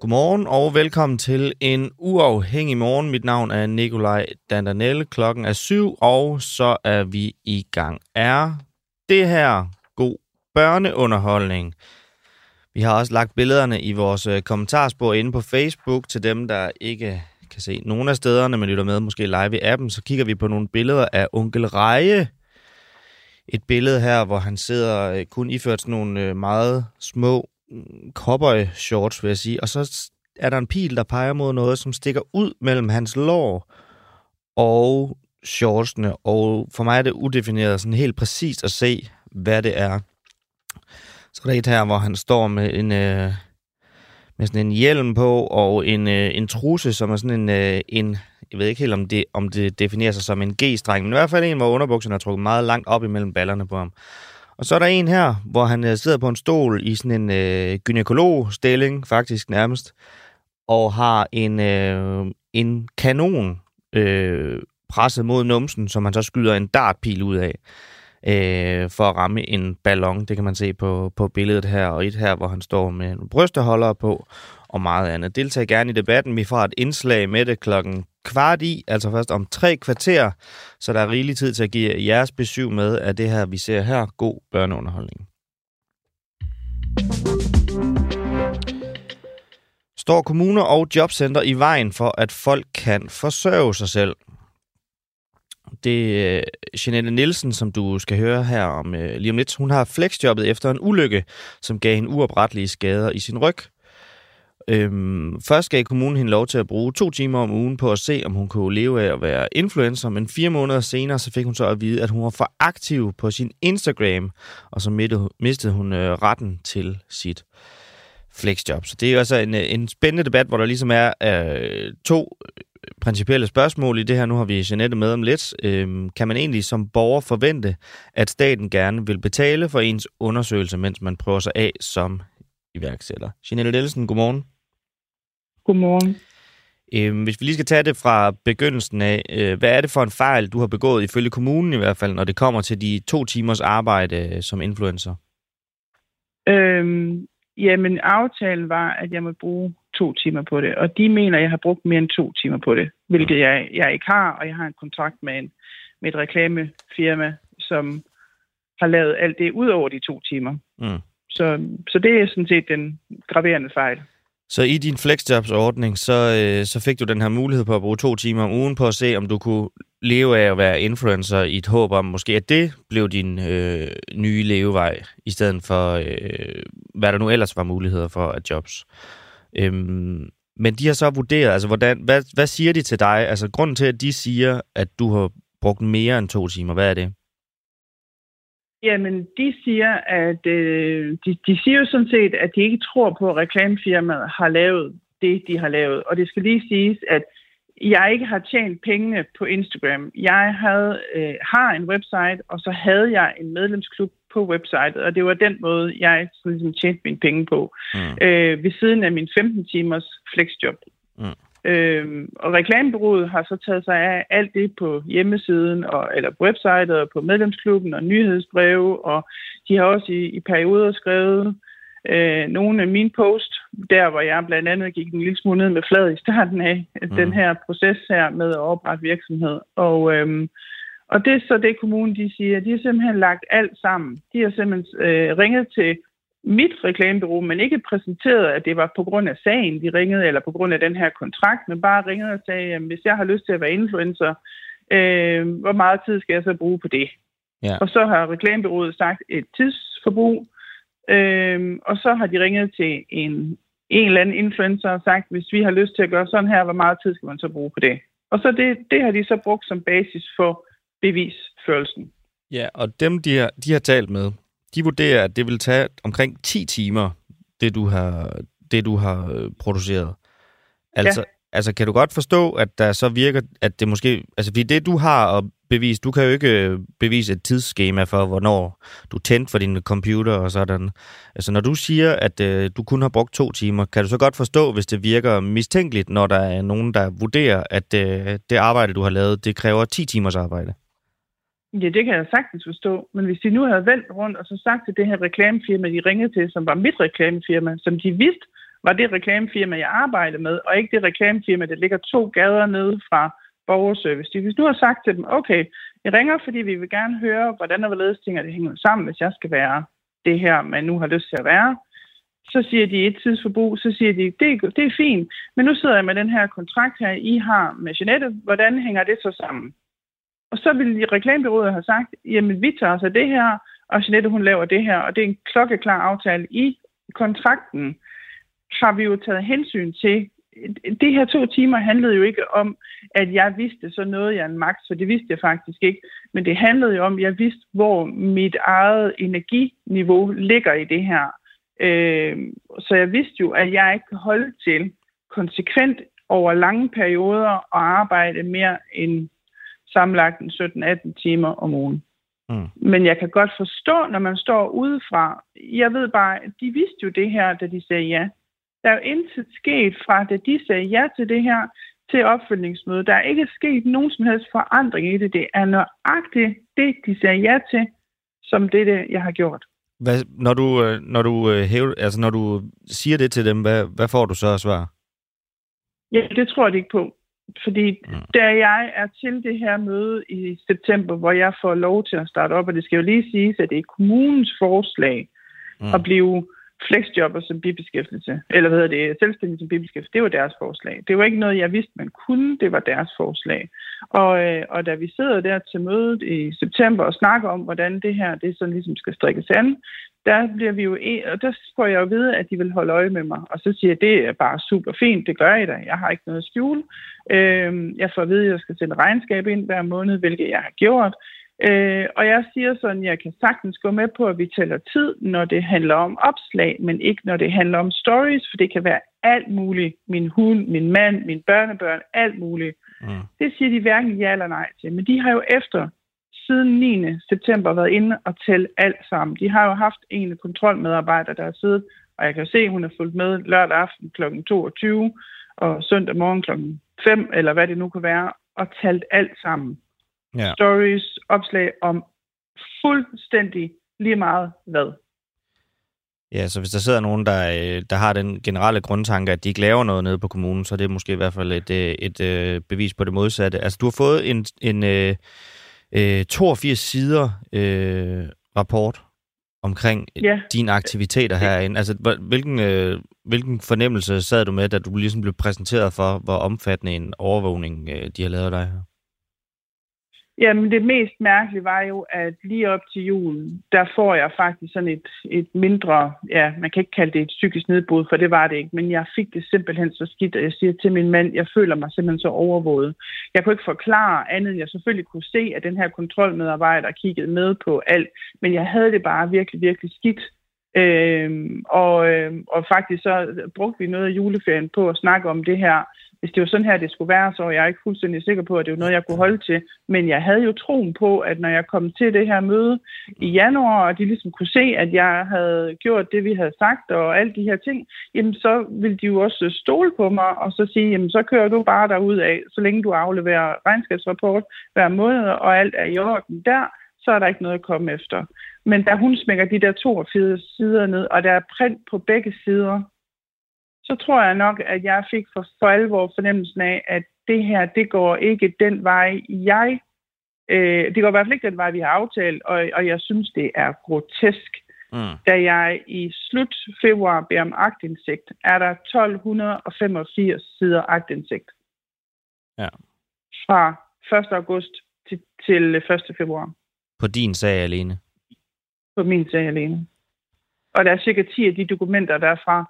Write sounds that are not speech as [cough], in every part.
Godmorgen og velkommen til en uafhængig morgen. Mit navn er Nikolaj Dandanelle. Klokken er syv, og så er vi i gang. Er det her god børneunderholdning? Vi har også lagt billederne i vores øh, kommentarspor inde på Facebook til dem, der ikke kan se nogen af stederne, man lytter med måske live i appen. Så kigger vi på nogle billeder af onkel Reje. Et billede her, hvor han sidder øh, kun iført sådan nogle øh, meget små mm, cowboy shorts, vil jeg sige. Og så er der en pil, der peger mod noget, som stikker ud mellem hans lår og shortsene. Og for mig er det udefineret sådan helt præcist at se, hvad det er. Så er der et her, hvor han står med en, øh, med sådan en hjelm på og en, øh, en truse, som er sådan en, øh, en jeg ved ikke helt, om det, om det definerer sig som en G-streng, men i hvert fald en, hvor underbukserne er trukket meget langt op imellem ballerne på ham. Og så er der en her, hvor han øh, sidder på en stol i sådan en øh, gynekologstilling, faktisk nærmest, og har en, øh, en kanon øh, presset mod numsen, som han så skyder en dartpil ud af øh, for at ramme en ballon. Det kan man se på, på billedet her, og et her, hvor han står med en brysteholder på, og meget andet. Deltag gerne i debatten. Vi får et indslag med det klokken kvart i, altså først om tre kvarter, så der er rigelig tid til at give jeres besøg med af det her, vi ser her. God børneunderholdning. Står kommuner og jobcenter i vejen for, at folk kan forsørge sig selv? Det er øh, Jeanette Nielsen, som du skal høre her om uh, lige om lidt. Hun har flexjobbet efter en ulykke, som gav hende uoprettelige skader i sin ryg. Øhm, først gav kommunen hende lov til at bruge to timer om ugen på at se, om hun kunne leve af at være influencer, men fire måneder senere så fik hun så at vide, at hun var for aktiv på sin Instagram, og så mistede hun øh, retten til sit flexjob. Så det er også en, en spændende debat, hvor der ligesom er øh, to principielle spørgsmål i det her. Nu har vi Jeanette med om lidt. Øhm, kan man egentlig som borger forvente, at staten gerne vil betale for ens undersøgelse, mens man prøver sig af som iværksætter? Jeanette Nielsen, godmorgen. Godmorgen. Øhm, hvis vi lige skal tage det fra begyndelsen af, øh, hvad er det for en fejl, du har begået, ifølge kommunen i hvert fald, når det kommer til de to timers arbejde øh, som influencer? Øhm, jamen, aftalen var, at jeg må bruge to timer på det, og de mener, at jeg har brugt mere end to timer på det, hvilket jeg, jeg ikke har, og jeg har en kontrakt med, en, med et reklamefirma, som har lavet alt det ud over de to timer. Mm. Så, så det er sådan set den graverende fejl. Så i din flexjobs-ordning, så, øh, så fik du den her mulighed på at bruge to timer om ugen på at se, om du kunne leve af at være influencer i et håb om måske, at det blev din øh, nye levevej, i stedet for, øh, hvad der nu ellers var muligheder for at jobs. Øhm, men de har så vurderet, altså hvordan, hvad, hvad siger de til dig? Altså grunden til, at de siger, at du har brugt mere end to timer, hvad er det? Jamen, de siger, at øh, de, de siger jo sådan set, at de ikke tror på, at reklamefirmaet har lavet det, de har lavet. Og det skal lige siges, at jeg ikke har tjent pengene på Instagram. Jeg havde, øh, har en website, og så havde jeg en medlemsklub på websitet, og det var den måde, jeg sådan, ligesom tjente mine penge på, mm. øh, ved siden af min 15 timers flexjob. Mm. Øhm, og reklamebureauet har så taget sig af alt det på hjemmesiden, og, eller på websitet, og på medlemsklubben, og nyhedsbreve, og de har også i, i perioder skrevet øh, nogle af mine post, der hvor jeg blandt andet gik en lille smule ned med flad i starten af mm. den her proces her med at oprette virksomhed. Og, øhm, og det er så det, kommunen de siger. De har simpelthen lagt alt sammen. De har simpelthen øh, ringet til mit reklamebureau, men ikke præsenteret, at det var på grund af sagen, de ringede, eller på grund af den her kontrakt, men bare ringede og sagde, at hvis jeg har lyst til at være influencer, øh, hvor meget tid skal jeg så bruge på det? Ja. Og så har reklamebureauet sagt et tidsforbrug, øh, og så har de ringet til en, en eller anden influencer og sagt, hvis vi har lyst til at gøre sådan her, hvor meget tid skal man så bruge på det? Og så det, det har de så brugt som basis for bevisførelsen. Ja, og dem, de har, de har talt med, de vurderer, at det vil tage omkring 10 timer, det du har, det, du har øh, produceret. Altså, ja. altså, kan du godt forstå, at der så virker, at det måske... Altså, fordi det, du har at bevis. Du kan jo ikke øh, bevise et tidsskema for, hvornår du tændte for din computer og sådan. Altså, når du siger, at øh, du kun har brugt to timer, kan du så godt forstå, hvis det virker mistænkeligt, når der er nogen, der vurderer, at øh, det arbejde, du har lavet, det kræver 10 timers arbejde? Ja, det kan jeg sagtens forstå. Men hvis de nu havde vendt rundt og så sagt til det her reklamefirma, de ringede til, som var mit reklamefirma, som de vidste var det reklamefirma, jeg arbejdede med, og ikke det reklamefirma, der ligger to gader nede fra borgerservice. De hvis du har sagt til dem, okay, jeg ringer, fordi vi vil gerne høre, hvordan og hvorledes ting det hænger sammen, hvis jeg skal være det her, man nu har lyst til at være. Så siger de et tidsforbrug, så siger de, det, det er fint, men nu sidder jeg med den her kontrakt her, I har med Jeanette, hvordan hænger det så sammen? Og så ville reklamebureauet have sagt, jamen vi tager os af det her, og Jeanette hun laver det her, og det er en klokkeklar aftale i kontrakten. Har vi jo taget hensyn til, de her to timer handlede jo ikke om, at jeg vidste så noget, jeg en magt, så det vidste jeg faktisk ikke. Men det handlede jo om, at jeg vidste, hvor mit eget energiniveau ligger i det her. Øh, så jeg vidste jo, at jeg ikke kan holde til konsekvent over lange perioder og arbejde mere end sammenlagt 17-18 timer om ugen. Mm. Men jeg kan godt forstå, når man står udefra. Jeg ved bare, de vidste jo det her, da de sagde ja. Der er jo intet sket fra, da de sagde ja til det her, til opfølgningsmødet. Der er ikke sket nogen som helst forandring i det. Det er nøjagtigt det, de sagde ja til, som det, det jeg har gjort. Hvad, når, du, øh, når, du øh, hæver, altså når du siger det til dem, hvad, hvad får du så at svare? Ja, det tror jeg ikke på. Fordi mm. da jeg er til det her møde i september, hvor jeg får lov til at starte op, og det skal jo lige siges, at det er kommunens forslag mm. at blive flexjobber som bibeskæftigelse, eller hvad hedder det, selvstændig som bibeskæftigelse, det var deres forslag. Det var ikke noget, jeg vidste, man kunne, det var deres forslag. Og, øh, og da vi sidder der til mødet i september og snakker om, hvordan det her, det sådan ligesom skal strikkes an, der bliver vi jo, e, og der får jeg jo at vide, at de vil holde øje med mig. Og så siger jeg, det er bare super fint, det gør I da. Jeg har ikke noget at skjule. Øh, jeg får at vide, at jeg skal sende regnskab ind hver måned, hvilket jeg har gjort. Øh, og jeg siger sådan, jeg kan sagtens gå med på, at vi tæller tid, når det handler om opslag, men ikke når det handler om stories, for det kan være alt muligt. Min hund, min mand, mine børnebørn, alt muligt. Mm. Det siger de hverken ja eller nej til. Men de har jo efter siden 9. september været inde og tælle alt sammen. De har jo haft en kontrolmedarbejder, der har siddet, og jeg kan se, at hun har fulgt med lørdag aften kl. 22 og søndag morgen kl. 5, eller hvad det nu kan være, og talt alt sammen ja. stories, opslag om fuldstændig lige meget hvad. Ja, så hvis der sidder nogen, der, øh, der har den generelle grundtanke, at de ikke laver noget nede på kommunen, så er det måske i hvert fald et, øh, et, et øh, bevis på det modsatte. Altså, du har fået en, en en 82 sider øh, rapport omkring ja. dine aktiviteter herinde. Altså, hvilken, øh, hvilken fornemmelse sad du med, da du ligesom blev præsenteret for, hvor omfattende en overvågning øh, de har lavet dig her? Jamen, det mest mærkelige var jo, at lige op til julen, der får jeg faktisk sådan et, et mindre, ja, man kan ikke kalde det et psykisk nedbrud, for det var det ikke, men jeg fik det simpelthen så skidt, og jeg siger til min mand, jeg føler mig simpelthen så overvåget. Jeg kunne ikke forklare andet, end jeg selvfølgelig kunne se, at den her kontrolmedarbejder kiggede med på alt, men jeg havde det bare virkelig, virkelig skidt. Øhm, og, øhm, og faktisk så brugte vi noget af juleferien på at snakke om det her, hvis det var sådan her, det skulle være, så var jeg ikke fuldstændig sikker på, at det var noget, jeg kunne holde til. Men jeg havde jo troen på, at når jeg kom til det her møde i januar, og de ligesom kunne se, at jeg havde gjort det, vi havde sagt, og alle de her ting, jamen så ville de jo også stole på mig, og så sige, jamen så kører du bare derud af, så længe du afleverer regnskabsrapport hver måned, og alt er i orden der, så er der ikke noget at komme efter. Men da hun smækker de der 82 sider ned, og der er print på begge sider, så tror jeg nok, at jeg fik for, for alvor fornemmelsen af, at det her, det går ikke den vej, jeg... Øh, det går i hvert fald ikke den vej, vi har aftalt, og, og jeg synes, det er grotesk. Mm. Da jeg i slut februar beder om agtindsigt, er der 1285 sider agtindsigt. Ja. Fra 1. august til, til 1. februar. På din sag alene? På min sag alene. Og der er cirka 10 af de dokumenter derfra,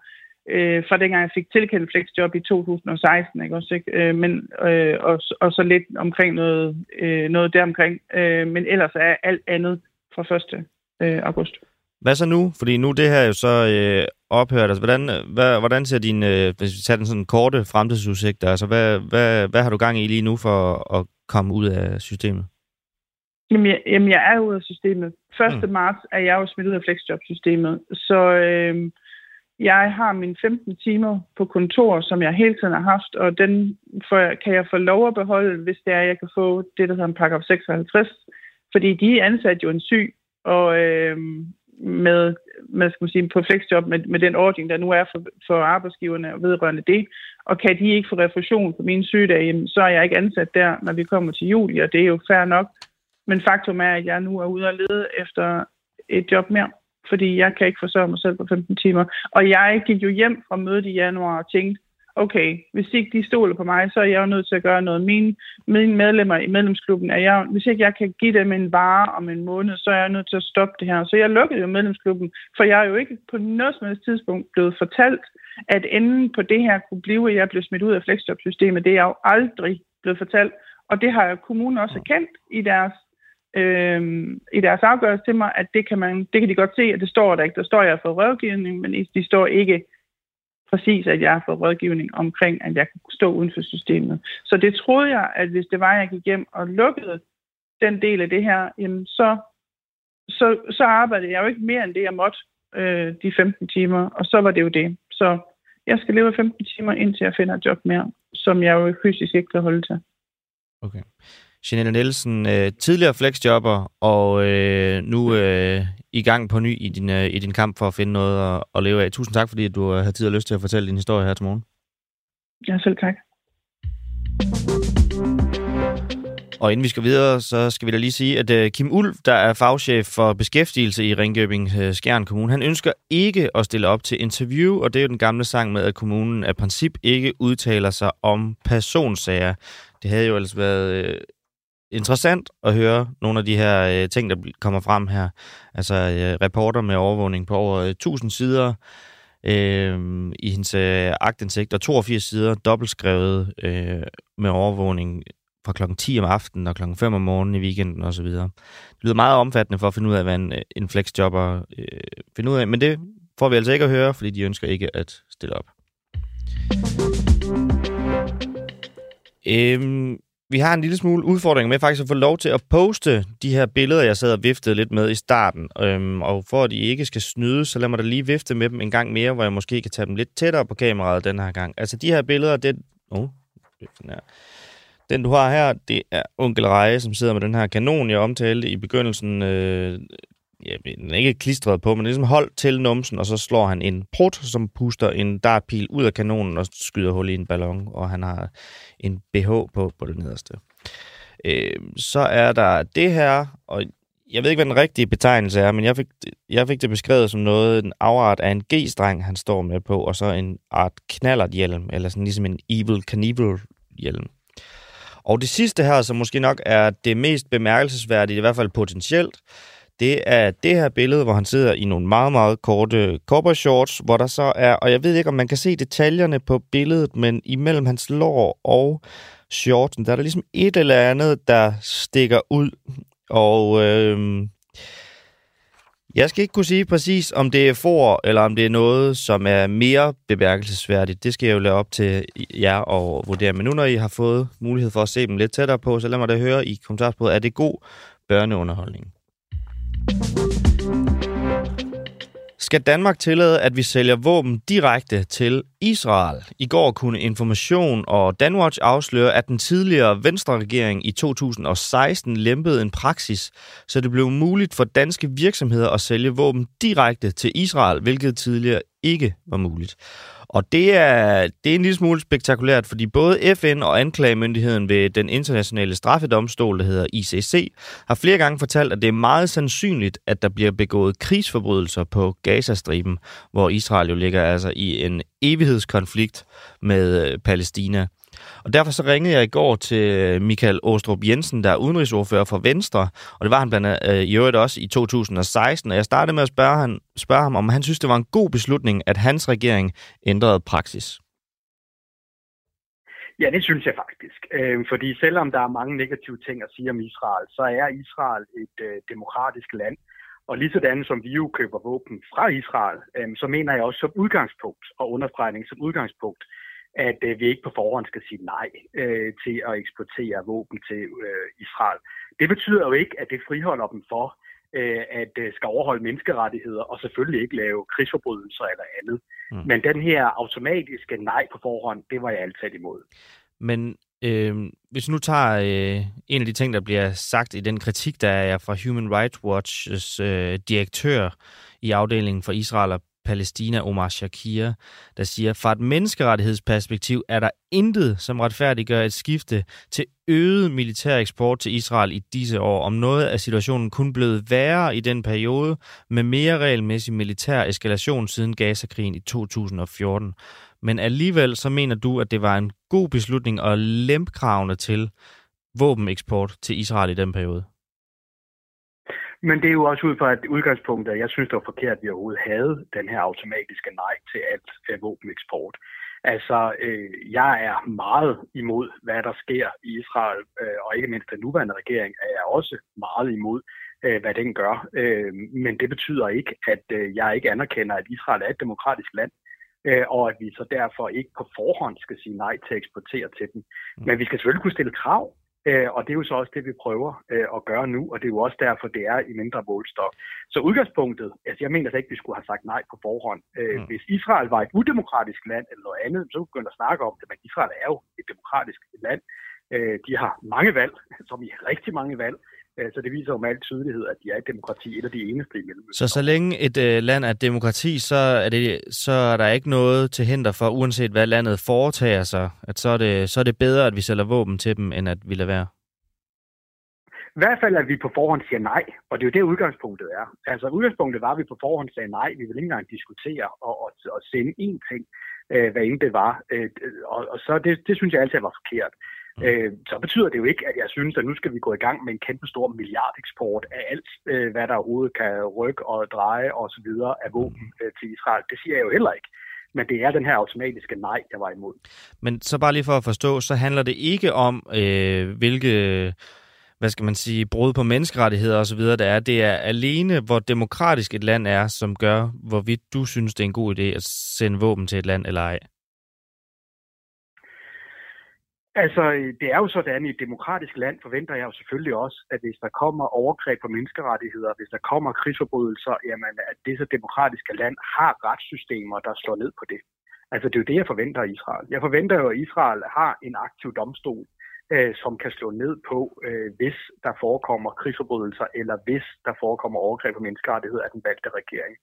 øh, fra dengang jeg fik tilkendt flexjob i 2016, ikke også, ikke? Øh, men, øh, og, og så lidt omkring noget, øh, noget deromkring. Øh, men ellers er alt andet fra 1. Øh, august. Hvad så nu? Fordi nu det her jo så øh, ophørt. Altså, hvordan, hvad, hvordan ser din, øh, hvis vi tager den sådan korte fremtidsudsigt, altså hvad, hvad, hvad har du gang i lige nu for at komme ud af systemet? Jamen, jeg, jamen, jeg er ude af systemet. 1. Mm. marts er jeg jo smidt ud af flexjob-systemet. Så øh, jeg har mine 15 timer på kontor, som jeg hele tiden har haft, og den for, kan jeg få lov at beholde, hvis det er, at jeg kan få det, der hedder en paragraf 56. Fordi de er ansat jo en syg, og øh, med, med skal man sige, på flexjob med, med den ordning, der nu er for, for arbejdsgiverne og vedrørende det. Og kan de ikke få refusion på mine sygedage, så er jeg ikke ansat der, når vi kommer til juli, og det er jo fair nok. Men faktum er, at jeg nu er ude og lede efter et job mere, fordi jeg kan ikke forsørge mig selv på 15 timer. Og jeg gik jo hjem fra mødet i januar og tænkte, okay, hvis ikke de stoler på mig, så er jeg jo nødt til at gøre noget. Mine, mine medlemmer i medlemsklubben, er jeg, hvis ikke jeg kan give dem en vare om en måned, så er jeg nødt til at stoppe det her. Så jeg lukkede jo medlemsklubben, for jeg er jo ikke på noget som helst tidspunkt blevet fortalt, at enden på det her kunne blive, at jeg blev smidt ud af flexjob-systemet. Det er jeg jo aldrig blevet fortalt. Og det har kommunen også erkendt i deres øh, i deres afgørelse til mig, at det kan, man, det kan de godt se, at det står der ikke. Der står, at jeg har fået rådgivning, men de står ikke præcis, at jeg har fået rådgivning omkring, at jeg kan stå uden for systemet. Så det troede jeg, at hvis det var, at jeg gik hjem og lukkede den del af det her, jamen så, så, så arbejdede jeg jo ikke mere end det, jeg måtte øh, de 15 timer, og så var det jo det. Så jeg skal leve 15 timer, indtil jeg finder et job mere, som jeg jo fysisk ikke kan holde til. Okay. Jeanette Nielsen, øh, tidligere flexjobber, og øh, nu øh, i gang på ny i din, øh, i din kamp for at finde noget at, at leve af. Tusind tak, fordi du har tid og lyst til at fortælle din historie her til morgen. Ja, selv tak. Og inden vi skal videre, så skal vi da lige sige, at Kim Ulf, der er fagchef for beskæftigelse i Ringkøbing Skjern Kommune, han ønsker ikke at stille op til interview, og det er jo den gamle sang med, at kommunen af princip ikke udtaler sig om personsager. Det havde jo ellers været interessant at høre nogle af de her øh, ting, der kommer frem her. Altså øh, reporter med overvågning på over øh, 1000 sider øh, i hendes øh, agtindsigt, og 82 sider dobbeltskrevet øh, med overvågning fra klokken 10 om aftenen og klokken 5 om morgenen i weekenden osv. Det lyder meget omfattende for at finde ud af, hvad en, øh, en flexjobber øh, finder ud af, men det får vi altså ikke at høre, fordi de ønsker ikke at stille op. Øhm, vi har en lille smule udfordring med faktisk at få lov til at poste de her billeder, jeg sad og viftede lidt med i starten. Øhm, og for at I ikke skal snyde, så lad mig da lige vifte med dem en gang mere, hvor jeg måske kan tage dem lidt tættere på kameraet den her gang. Altså de her billeder, det... Oh, her. Den, du har her, det er onkel Reje, som sidder med den her kanon, jeg omtalte i begyndelsen. Øh, ja, den er ikke klistret på, men det er ligesom holdt til numsen, og så slår han en prut, som puster en dartpil ud af kanonen og skyder hul i en ballon, og han har en BH på, på det nederste. Øh, så er der det her, og jeg ved ikke, hvad den rigtige betegnelse er, men jeg fik, jeg fik det beskrevet som noget, en afart af en G-streng, han står med på, og så en art knallert hjelm, eller sådan ligesom en Evil Cannibal hjelm. Og det sidste her, som måske nok er det mest bemærkelsesværdige, i hvert fald potentielt, det er det her billede, hvor han sidder i nogle meget, meget korte cowboy shorts, hvor der så er, og jeg ved ikke, om man kan se detaljerne på billedet, men imellem hans lår og shortsen, der er der ligesom et eller andet, der stikker ud. Og øh, jeg skal ikke kunne sige præcis, om det er for, eller om det er noget, som er mere bemærkelsesværdigt. Det skal jeg jo lade op til jer og vurdere. Men nu, når I har fået mulighed for at se dem lidt tættere på, så lad mig da høre i kommentarsbordet, er det god børneunderholdning? Skal Danmark tillade, at vi sælger våben direkte til Israel? I går kunne Information og Danwatch afsløre, at den tidligere Venstre-regering i 2016 lempede en praksis, så det blev muligt for danske virksomheder at sælge våben direkte til Israel, hvilket tidligere ikke var muligt. Og det er, det er en lille smule spektakulært, fordi både FN og anklagemyndigheden ved den internationale straffedomstol, der hedder ICC, har flere gange fortalt, at det er meget sandsynligt, at der bliver begået krigsforbrydelser på Gazastriben, hvor Israel jo ligger altså i en evighedskonflikt med øh, Palæstina. Og derfor så ringede jeg i går til Michael Åstrup Jensen, der er udenrigsordfører for Venstre, og det var han blandt andet øh, i øvrigt også i 2016. Og jeg startede med at spørge, han, spørge ham, om han synes, det var en god beslutning, at hans regering ændrede praksis. Ja, det synes jeg faktisk. Øh, fordi selvom der er mange negative ting at sige om Israel, så er Israel et øh, demokratisk land. Og lige sådan som vi jo køber våben fra Israel, øh, så mener jeg også som udgangspunkt og understregning som udgangspunkt, at øh, vi ikke på forhånd skal sige nej øh, til at eksportere våben til øh, Israel. Det betyder jo ikke, at det friholder dem for øh, at øh, skal overholde menneskerettigheder og selvfølgelig ikke lave krigsforbrydelser eller andet. Mm. Men den her automatiske nej på forhånd, det var jeg altid imod. Men øh, hvis nu tager øh, en af de ting, der bliver sagt i den kritik, der er fra Human Rights Watch's øh, direktør i afdelingen for Israel og Palæstina, Omar Shakir, der siger, fra et menneskerettighedsperspektiv er der intet, som retfærdiggør et skifte til øget militær eksport til Israel i disse år. Om noget af situationen kun blevet værre i den periode, med mere regelmæssig militær eskalation siden Gaza-krigen i 2014. Men alligevel så mener du, at det var en god beslutning at lempe kravene til våbeneksport til Israel i den periode. Men det er jo også ud fra et udgangspunkt, at jeg synes, det var forkert, at vi overhovedet havde den her automatiske nej til alt øh, våbeneksport. Altså, øh, jeg er meget imod, hvad der sker i Israel, øh, og ikke mindst den nuværende regering er jeg også meget imod, øh, hvad den gør. Øh, men det betyder ikke, at øh, jeg ikke anerkender, at Israel er et demokratisk land, øh, og at vi så derfor ikke på forhånd skal sige nej til at eksportere til dem. Mm. Men vi skal selvfølgelig kunne stille krav Øh, og det er jo så også det, vi prøver øh, at gøre nu, og det er jo også derfor, det er i mindre målstok. Så udgangspunktet, altså jeg mener ikke, vi skulle have sagt nej på forhånd. Øh, mm. Hvis Israel var et udemokratisk land eller noget andet, så kunne vi snakke om det, men Israel er jo et demokratisk land. Øh, de har mange valg, som i rigtig mange valg, Øh, så det viser jo med al tydelighed, at de er et demokrati, et af de eneste i Mellemøsten. Så så længe et øh, land er et demokrati, så er, det, så er der ikke noget til hinder for, uanset hvad landet foretager sig, at så er, det, så er det bedre, at vi sælger våben til dem, end at vi lader være? I hvert fald, at vi på forhånd siger nej, og det er jo det, udgangspunktet er. Altså, udgangspunktet var, at vi på forhånd sagde nej. Vi ville ikke engang diskutere og, og, og sende én ting, øh, hvad end det var. Øh, og, og så det, det synes jeg altid var forkert. Mm. øh, så betyder det jo ikke, at jeg synes, at nu skal vi gå i gang med en kæmpe stor milliardeksport af alt, øh, hvad der overhovedet kan rykke og dreje og så videre af våben mm. øh, til Israel. Det siger jeg jo heller ikke. Men det er den her automatiske nej, jeg var imod. Men så bare lige for at forstå, så handler det ikke om, øh, hvilke hvad skal man sige, brud på menneskerettigheder osv., der er. Det er alene, hvor demokratisk et land er, som gør, hvorvidt du synes, det er en god idé at sende våben til et land eller ej. Altså, øh, det er jo sådan, i et demokratisk land forventer jeg jo selvfølgelig også, at hvis der kommer overgreb på menneskerettigheder, hvis der kommer krigsforbrydelser, jamen, at det så demokratiske land har retssystemer, der slår ned på det. Altså, det er jo det, jeg forventer af Israel. Jeg forventer jo, at Israel har en aktiv domstol, øh, som kan slå ned på, øh, hvis der forekommer krigsforbrydelser, eller hvis der forekommer overgreb på menneskerettigheder af den valgte regering.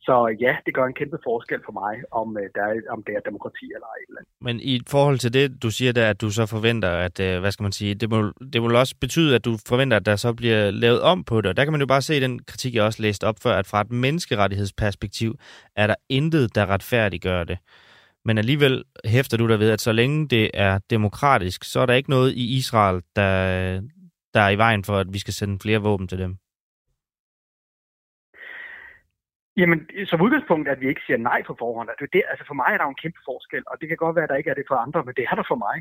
Så ja, det gør en kæmpe forskel for mig, om, øh, der er, om det er demokrati eller et Eller. Men i forhold til det, du siger der, at du så forventer, at, øh, hvad skal man sige, det må, det må også betyde, at du forventer, at der så bliver lavet om på det. Og der kan man jo bare se den kritik, jeg også læste op før, at fra et menneskerettighedsperspektiv er der intet, der retfærdiggør det. Men alligevel hæfter du der ved, at så længe det er demokratisk, så er der ikke noget i Israel, der, der er i vejen for, at vi skal sende flere våben til dem. Jamen, som udgangspunkt, at vi ikke siger nej på forhånd. Det, det, altså for mig er der en kæmpe forskel, og det kan godt være, at der ikke er det for andre, men det er der for mig.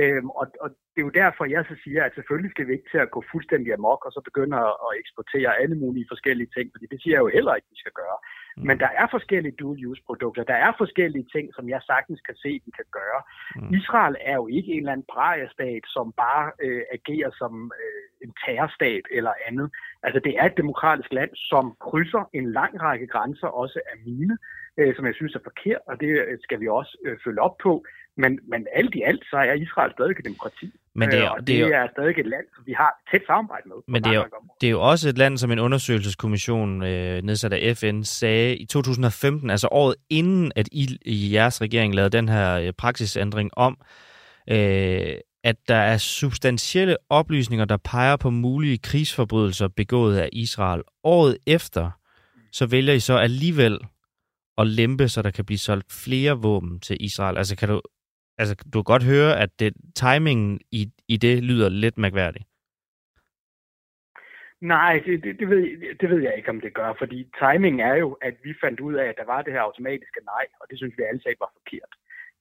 Øhm, og, og det er jo derfor, jeg så siger, at selvfølgelig skal vi ikke til at gå fuldstændig amok, og så begynde at, at eksportere alle mulige forskellige ting, fordi det siger jeg jo heller ikke, at vi skal gøre. Mm. Men der er forskellige dual-use-produkter. Der er forskellige ting, som jeg sagtens kan se, vi kan gøre. Mm. Israel er jo ikke en eller anden stat, som bare øh, agerer som øh, en terrorstat eller andet. Altså, det er et demokratisk land, som krydser en lang række grænser, også af mine, øh, som jeg synes er forkert, og det skal vi også øh, følge op på. Men, men alt i alt, så er Israel stadig et demokrati. Men det er, øh, og det, det er, er stadig et land, som vi har tæt samarbejde med. Men det er, det er jo også et land, som en undersøgelseskommission øh, nedsat af FN sagde i 2015, altså året inden, at I i jeres regering lavede den her øh, praksisændring om, øh, at der er substantielle oplysninger, der peger på mulige krigsforbrydelser begået af Israel. Året efter, så vælger I så alligevel at lempe, så der kan blive solgt flere våben til Israel. Altså kan du altså, du kan godt høre, at det, timingen i, i det lyder lidt mærkværdigt. Nej, det, det, det, ved, det ved jeg ikke, om det gør, fordi timing er jo, at vi fandt ud af, at der var det her automatiske nej, og det synes vi alle sagde var forkert.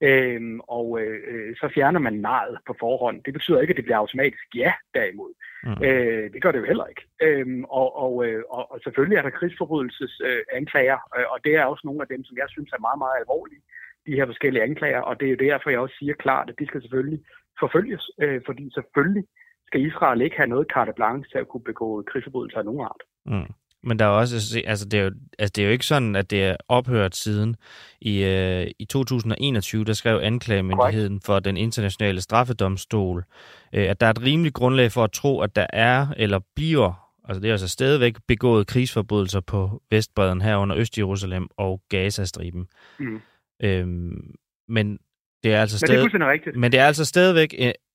Øhm, og øh, så fjerner man nejet på forhånd. Det betyder ikke, at det bliver automatisk ja derimod. Mm. Øh, det gør det jo heller ikke. Øhm, og, og, øh, og, og selvfølgelig er der krigsforbrydelsesanklager, øh, og det er også nogle af dem, som jeg synes er meget, meget alvorlige. de her forskellige anklager, og det er jo derfor, jeg også siger klart, at de skal selvfølgelig forfølges, øh, fordi selvfølgelig skal Israel ikke have noget carte blanche til at kunne begå krigsforbrydelser af nogen art. Mm. Men der er også, altså det er, jo, altså det er jo ikke sådan, at det er ophørt siden. I, øh, i 2021, der skrev anklagemyndigheden for den internationale straffedomstol, øh, at der er et rimeligt grundlag for at tro, at der er eller bliver, altså det er altså stadigvæk begået krigsforbrydelser på Vestbreden herunder Øst-Jerusalem og Gazastriben. Mm. Øhm, men det er altså stadig, men det er. Men det er altså stadigvæk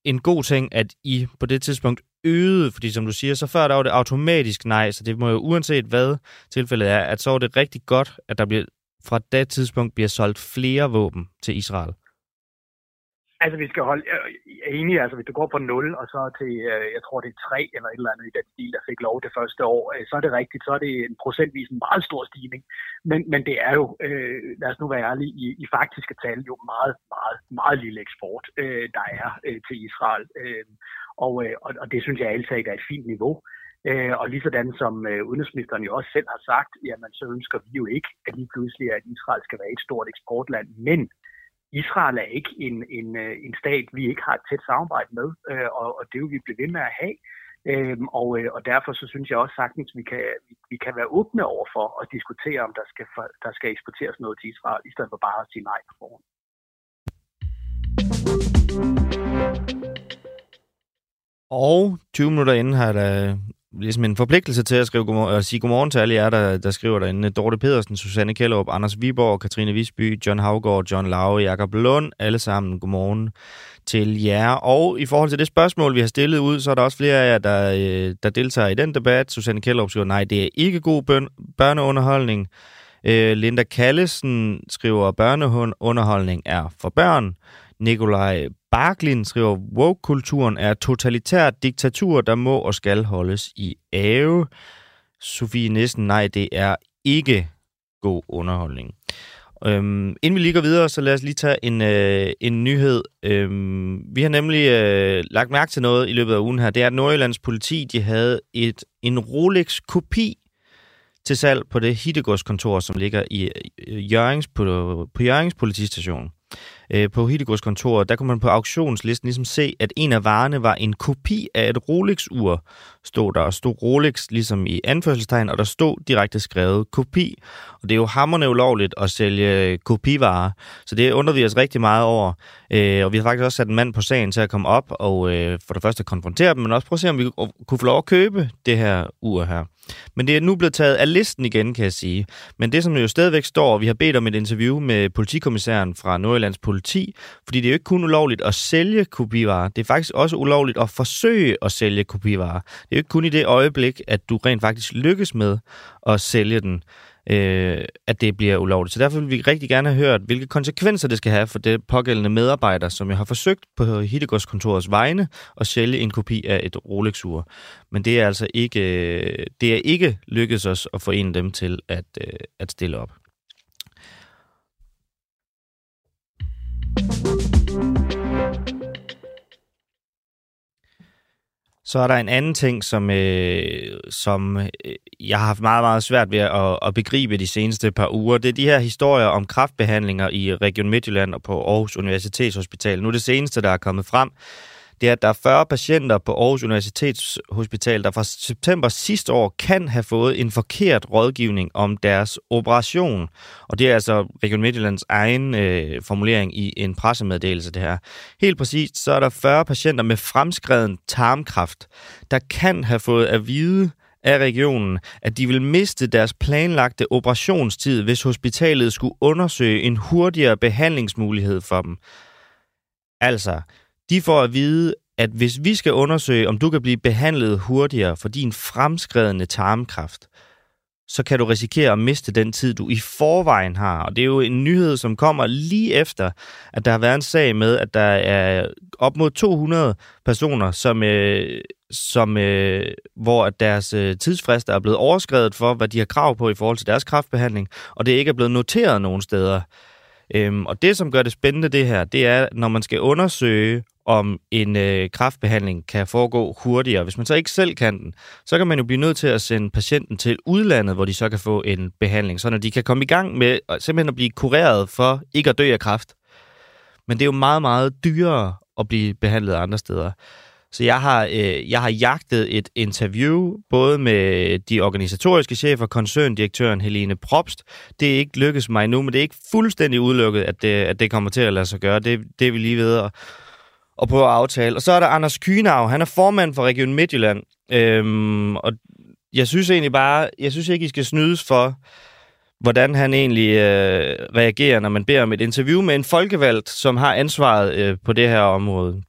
en, god ting, at I på det tidspunkt øgede, fordi som du siger, så før der var det automatisk nej, så det må jo uanset hvad tilfældet er, at så var det rigtig godt, at der bliver, fra det tidspunkt bliver solgt flere våben til Israel. Altså, vi skal holde... Jeg er enig, altså, hvis du går på 0, og så til, øh, jeg tror, det er 3 eller et eller andet i den stil, der fik lov det første år, øh, så er det rigtigt, så er det en procentvis en meget stor stigning. Men, men det er jo, øh, lad os nu være ærlige, i, i faktiske tal jo meget, meget, meget lille eksport, øh, der er øh, til Israel. Øh, og, øh, og, og det synes jeg altid er et fint niveau. Øh, og lige sådan som øh, udenrigsministeren jo også selv har sagt, jamen så ønsker vi jo ikke, at lige pludselig, at Israel skal være et stort eksportland, men Israel er ikke en, en, øh, en stat, vi ikke har et tæt samarbejde med, øh, og, og det vil vi blive ved med at have. Øhm, og, øh, og derfor så synes jeg også sagtens, at vi kan, vi, kan være åbne over for at diskutere, om der skal, for, der skal eksporteres noget til Israel, i stedet for bare at sige nej på forhånd. Og 20 minutter inden har der ligesom en forpligtelse til at, skrive godmorgen, at sige godmorgen til alle jer, der, der skriver derinde. Dorte Pedersen, Susanne Kjellerup, Anders Viborg, Katrine Visby, John Havgård, John Lau, Jakob Lund, alle sammen godmorgen til jer. Og i forhold til det spørgsmål, vi har stillet ud, så er der også flere af jer, der, øh, der deltager i den debat. Susanne Kjellerup skriver, nej, det er ikke god børneunderholdning. Øh, Linda Kallesen skriver, børneunderholdning er for børn. Nikolaj Barklin skriver, woke-kulturen er totalitært diktatur, der må og skal holdes i ave. Sofie Nissen, nej, det er ikke god underholdning. Øhm, inden vi lige går videre, så lad os lige tage en, øh, en nyhed. Øhm, vi har nemlig øh, lagt mærke til noget i løbet af ugen her. Det er, at Nordjyllands politi de havde et, en Rolex-kopi til salg på det Hittegårdskontor, som ligger i øh, Jørgens, på, på Jørgens politistation Øh, på på kontor, der kunne man på auktionslisten ligesom se, at en af varerne var en kopi af et Rolex-ur, stod der. Og stod Rolex ligesom i anførselstegn, og der stod direkte skrevet kopi. Og det er jo hammerne ulovligt at sælge kopivarer, så det undrer vi os rigtig meget over. Øh, og vi har faktisk også sat en mand på sagen til at komme op og øh, for det første konfrontere dem, men også prøve at se, om vi kunne få lov at købe det her ur her. Men det er nu blevet taget af listen igen, kan jeg sige. Men det, som jo stadigvæk står, vi har bedt om et interview med politikommissæren fra Nordjyllands politi, fordi det er jo ikke kun ulovligt at sælge kopivarer, det er faktisk også ulovligt at forsøge at sælge kopivarer. Det er jo ikke kun i det øjeblik, at du rent faktisk lykkes med at sælge den øh, at det bliver ulovligt. Så derfor vil vi rigtig gerne have hørt, hvilke konsekvenser det skal have for det pågældende medarbejder, som jeg har forsøgt på Hittegårdskontorets vegne at sælge en kopi af et Rolex-ur. Men det er altså ikke, øh, det er ikke lykkedes os at forene dem til at, øh, at stille op. Så er der en anden ting, som, øh, som øh, jeg har haft meget, meget svært ved at, at begribe de seneste par uger. Det er de her historier om kraftbehandlinger i Region Midtjylland og på Aarhus Universitetshospital. Nu det seneste, der er kommet frem, det er, at der er 40 patienter på Aarhus Universitetshospital, der fra september sidste år kan have fået en forkert rådgivning om deres operation. Og det er altså Region Midtjyllands egen øh, formulering i en pressemeddelelse, det her. Helt præcist, så er der 40 patienter med fremskreden tarmkræft, der kan have fået at vide, af regionen, at de vil miste deres planlagte operationstid, hvis hospitalet skulle undersøge en hurtigere behandlingsmulighed for dem. Altså, de får at vide, at hvis vi skal undersøge, om du kan blive behandlet hurtigere for din fremskredende tarmkræft, så kan du risikere at miste den tid, du i forvejen har. Og det er jo en nyhed, som kommer lige efter, at der har været en sag med, at der er op mod 200 personer, som, øh, som, øh, hvor deres øh, tidsfrister er blevet overskrevet for, hvad de har krav på i forhold til deres kræftbehandling, og det ikke er blevet noteret nogen steder. Øhm, og det, som gør det spændende det her, det er, når man skal undersøge, om en øh, kraftbehandling kan foregå hurtigere. Hvis man så ikke selv kan den, så kan man jo blive nødt til at sende patienten til udlandet, hvor de så kan få en behandling, så de kan komme i gang med simpelthen at blive kureret for ikke at dø af kræft. Men det er jo meget, meget dyrere at blive behandlet andre steder. Så jeg har, øh, jeg har jagtet et interview, både med de organisatoriske chefer, koncerndirektøren Helene Probst. Det er ikke lykkedes mig nu, men det er ikke fuldstændig udelukket, at det, at det kommer til at lade sig gøre. Det, det er vi lige ved og prøve at aftale. Og så er der Anders Kynav. Han er formand for Region Midtjylland. Øhm, og jeg synes egentlig bare, jeg synes ikke, I skal snydes for, hvordan han egentlig øh, reagerer, når man beder om et interview med en folkevalgt, som har ansvaret øh, på det her område.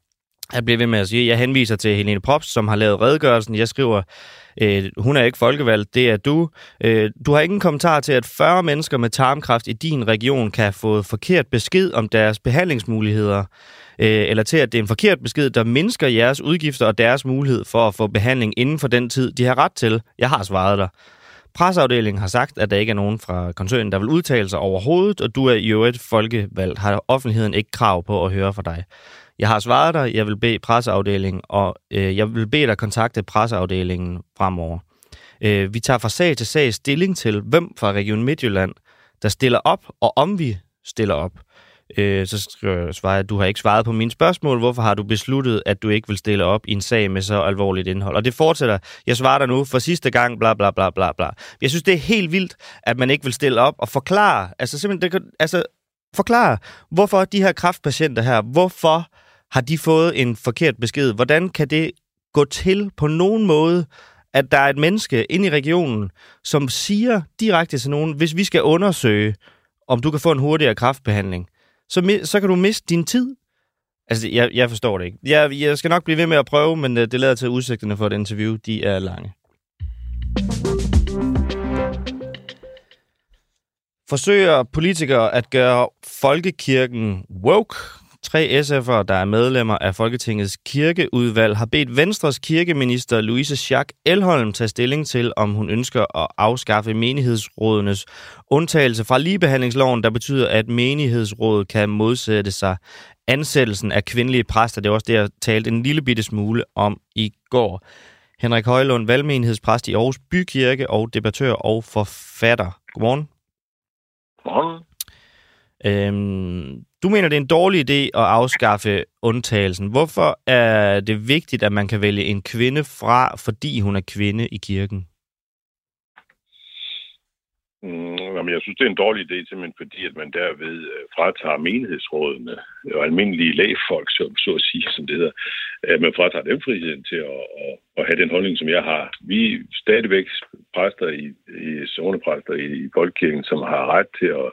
Jeg bliver ved med at sige, jeg henviser til Helene Props, som har lavet redegørelsen. Jeg skriver, øh, hun er ikke folkevalgt, det er du. Øh, du har ingen kommentar til, at 40 mennesker med tarmkræft i din region kan have fået forkert besked om deres behandlingsmuligheder, øh, eller til, at det er en forkert besked, der mindsker jeres udgifter og deres mulighed for at få behandling inden for den tid, de har ret til. Jeg har svaret dig. Presseafdelingen har sagt, at der ikke er nogen fra koncernen, der vil udtale sig overhovedet, og du er i øvrigt folkevalgt. Har offentligheden ikke krav på at høre fra dig? Jeg har svaret dig, jeg vil bede presseafdelingen, og øh, jeg vil bede dig kontakte presseafdelingen fremover. Øh, vi tager fra sag til sag stilling til, hvem fra Region Midtjylland, der stiller op, og om vi stiller op. Øh, så svarer jeg du har ikke svaret på mine spørgsmål. Hvorfor har du besluttet, at du ikke vil stille op i en sag med så alvorligt indhold? Og det fortsætter. Jeg svarer dig nu for sidste gang, bla bla bla bla bla. Jeg synes, det er helt vildt, at man ikke vil stille op og forklare, altså simpelthen, det, altså, forklare, hvorfor de her kraftpatienter her, hvorfor har de fået en forkert besked? Hvordan kan det gå til på nogen måde, at der er et menneske inde i regionen, som siger direkte til nogen, hvis vi skal undersøge, om du kan få en hurtigere kraftbehandling, så, så kan du miste din tid. Altså, jeg, jeg forstår det ikke. Jeg, jeg skal nok blive ved med at prøve, men øh, det, lader til, at udsigterne for et interview, de er lange. Forsøger politikere at gøre folkekirken woke? Tre SF'ere, der er medlemmer af Folketingets kirkeudvalg, har bedt Venstres kirkeminister Louise Schack Elholm tage stilling til, om hun ønsker at afskaffe menighedsrådenes undtagelse fra ligebehandlingsloven, der betyder, at menighedsrådet kan modsætte sig ansættelsen af kvindelige præster. Det er også det, jeg talte en lille bitte smule om i går. Henrik Højlund, valgmenighedspræst i Aarhus Bykirke og debattør og forfatter. Godmorgen. Godmorgen. Øhm, du mener, det er en dårlig idé at afskaffe undtagelsen. Hvorfor er det vigtigt, at man kan vælge en kvinde fra, fordi hun er kvinde i kirken? Mm, jamen, jeg synes, det er en dårlig idé, simpelthen fordi, at man derved øh, fratager menighedsrådene øh, og almindelige lægfolk, som, så at sige, som det hedder, at man fratager dem friheden til at, at, at have den holdning, som jeg har. Vi er stadigvæk præster i, i zonepræster i, i Folkekirken, som har ret til at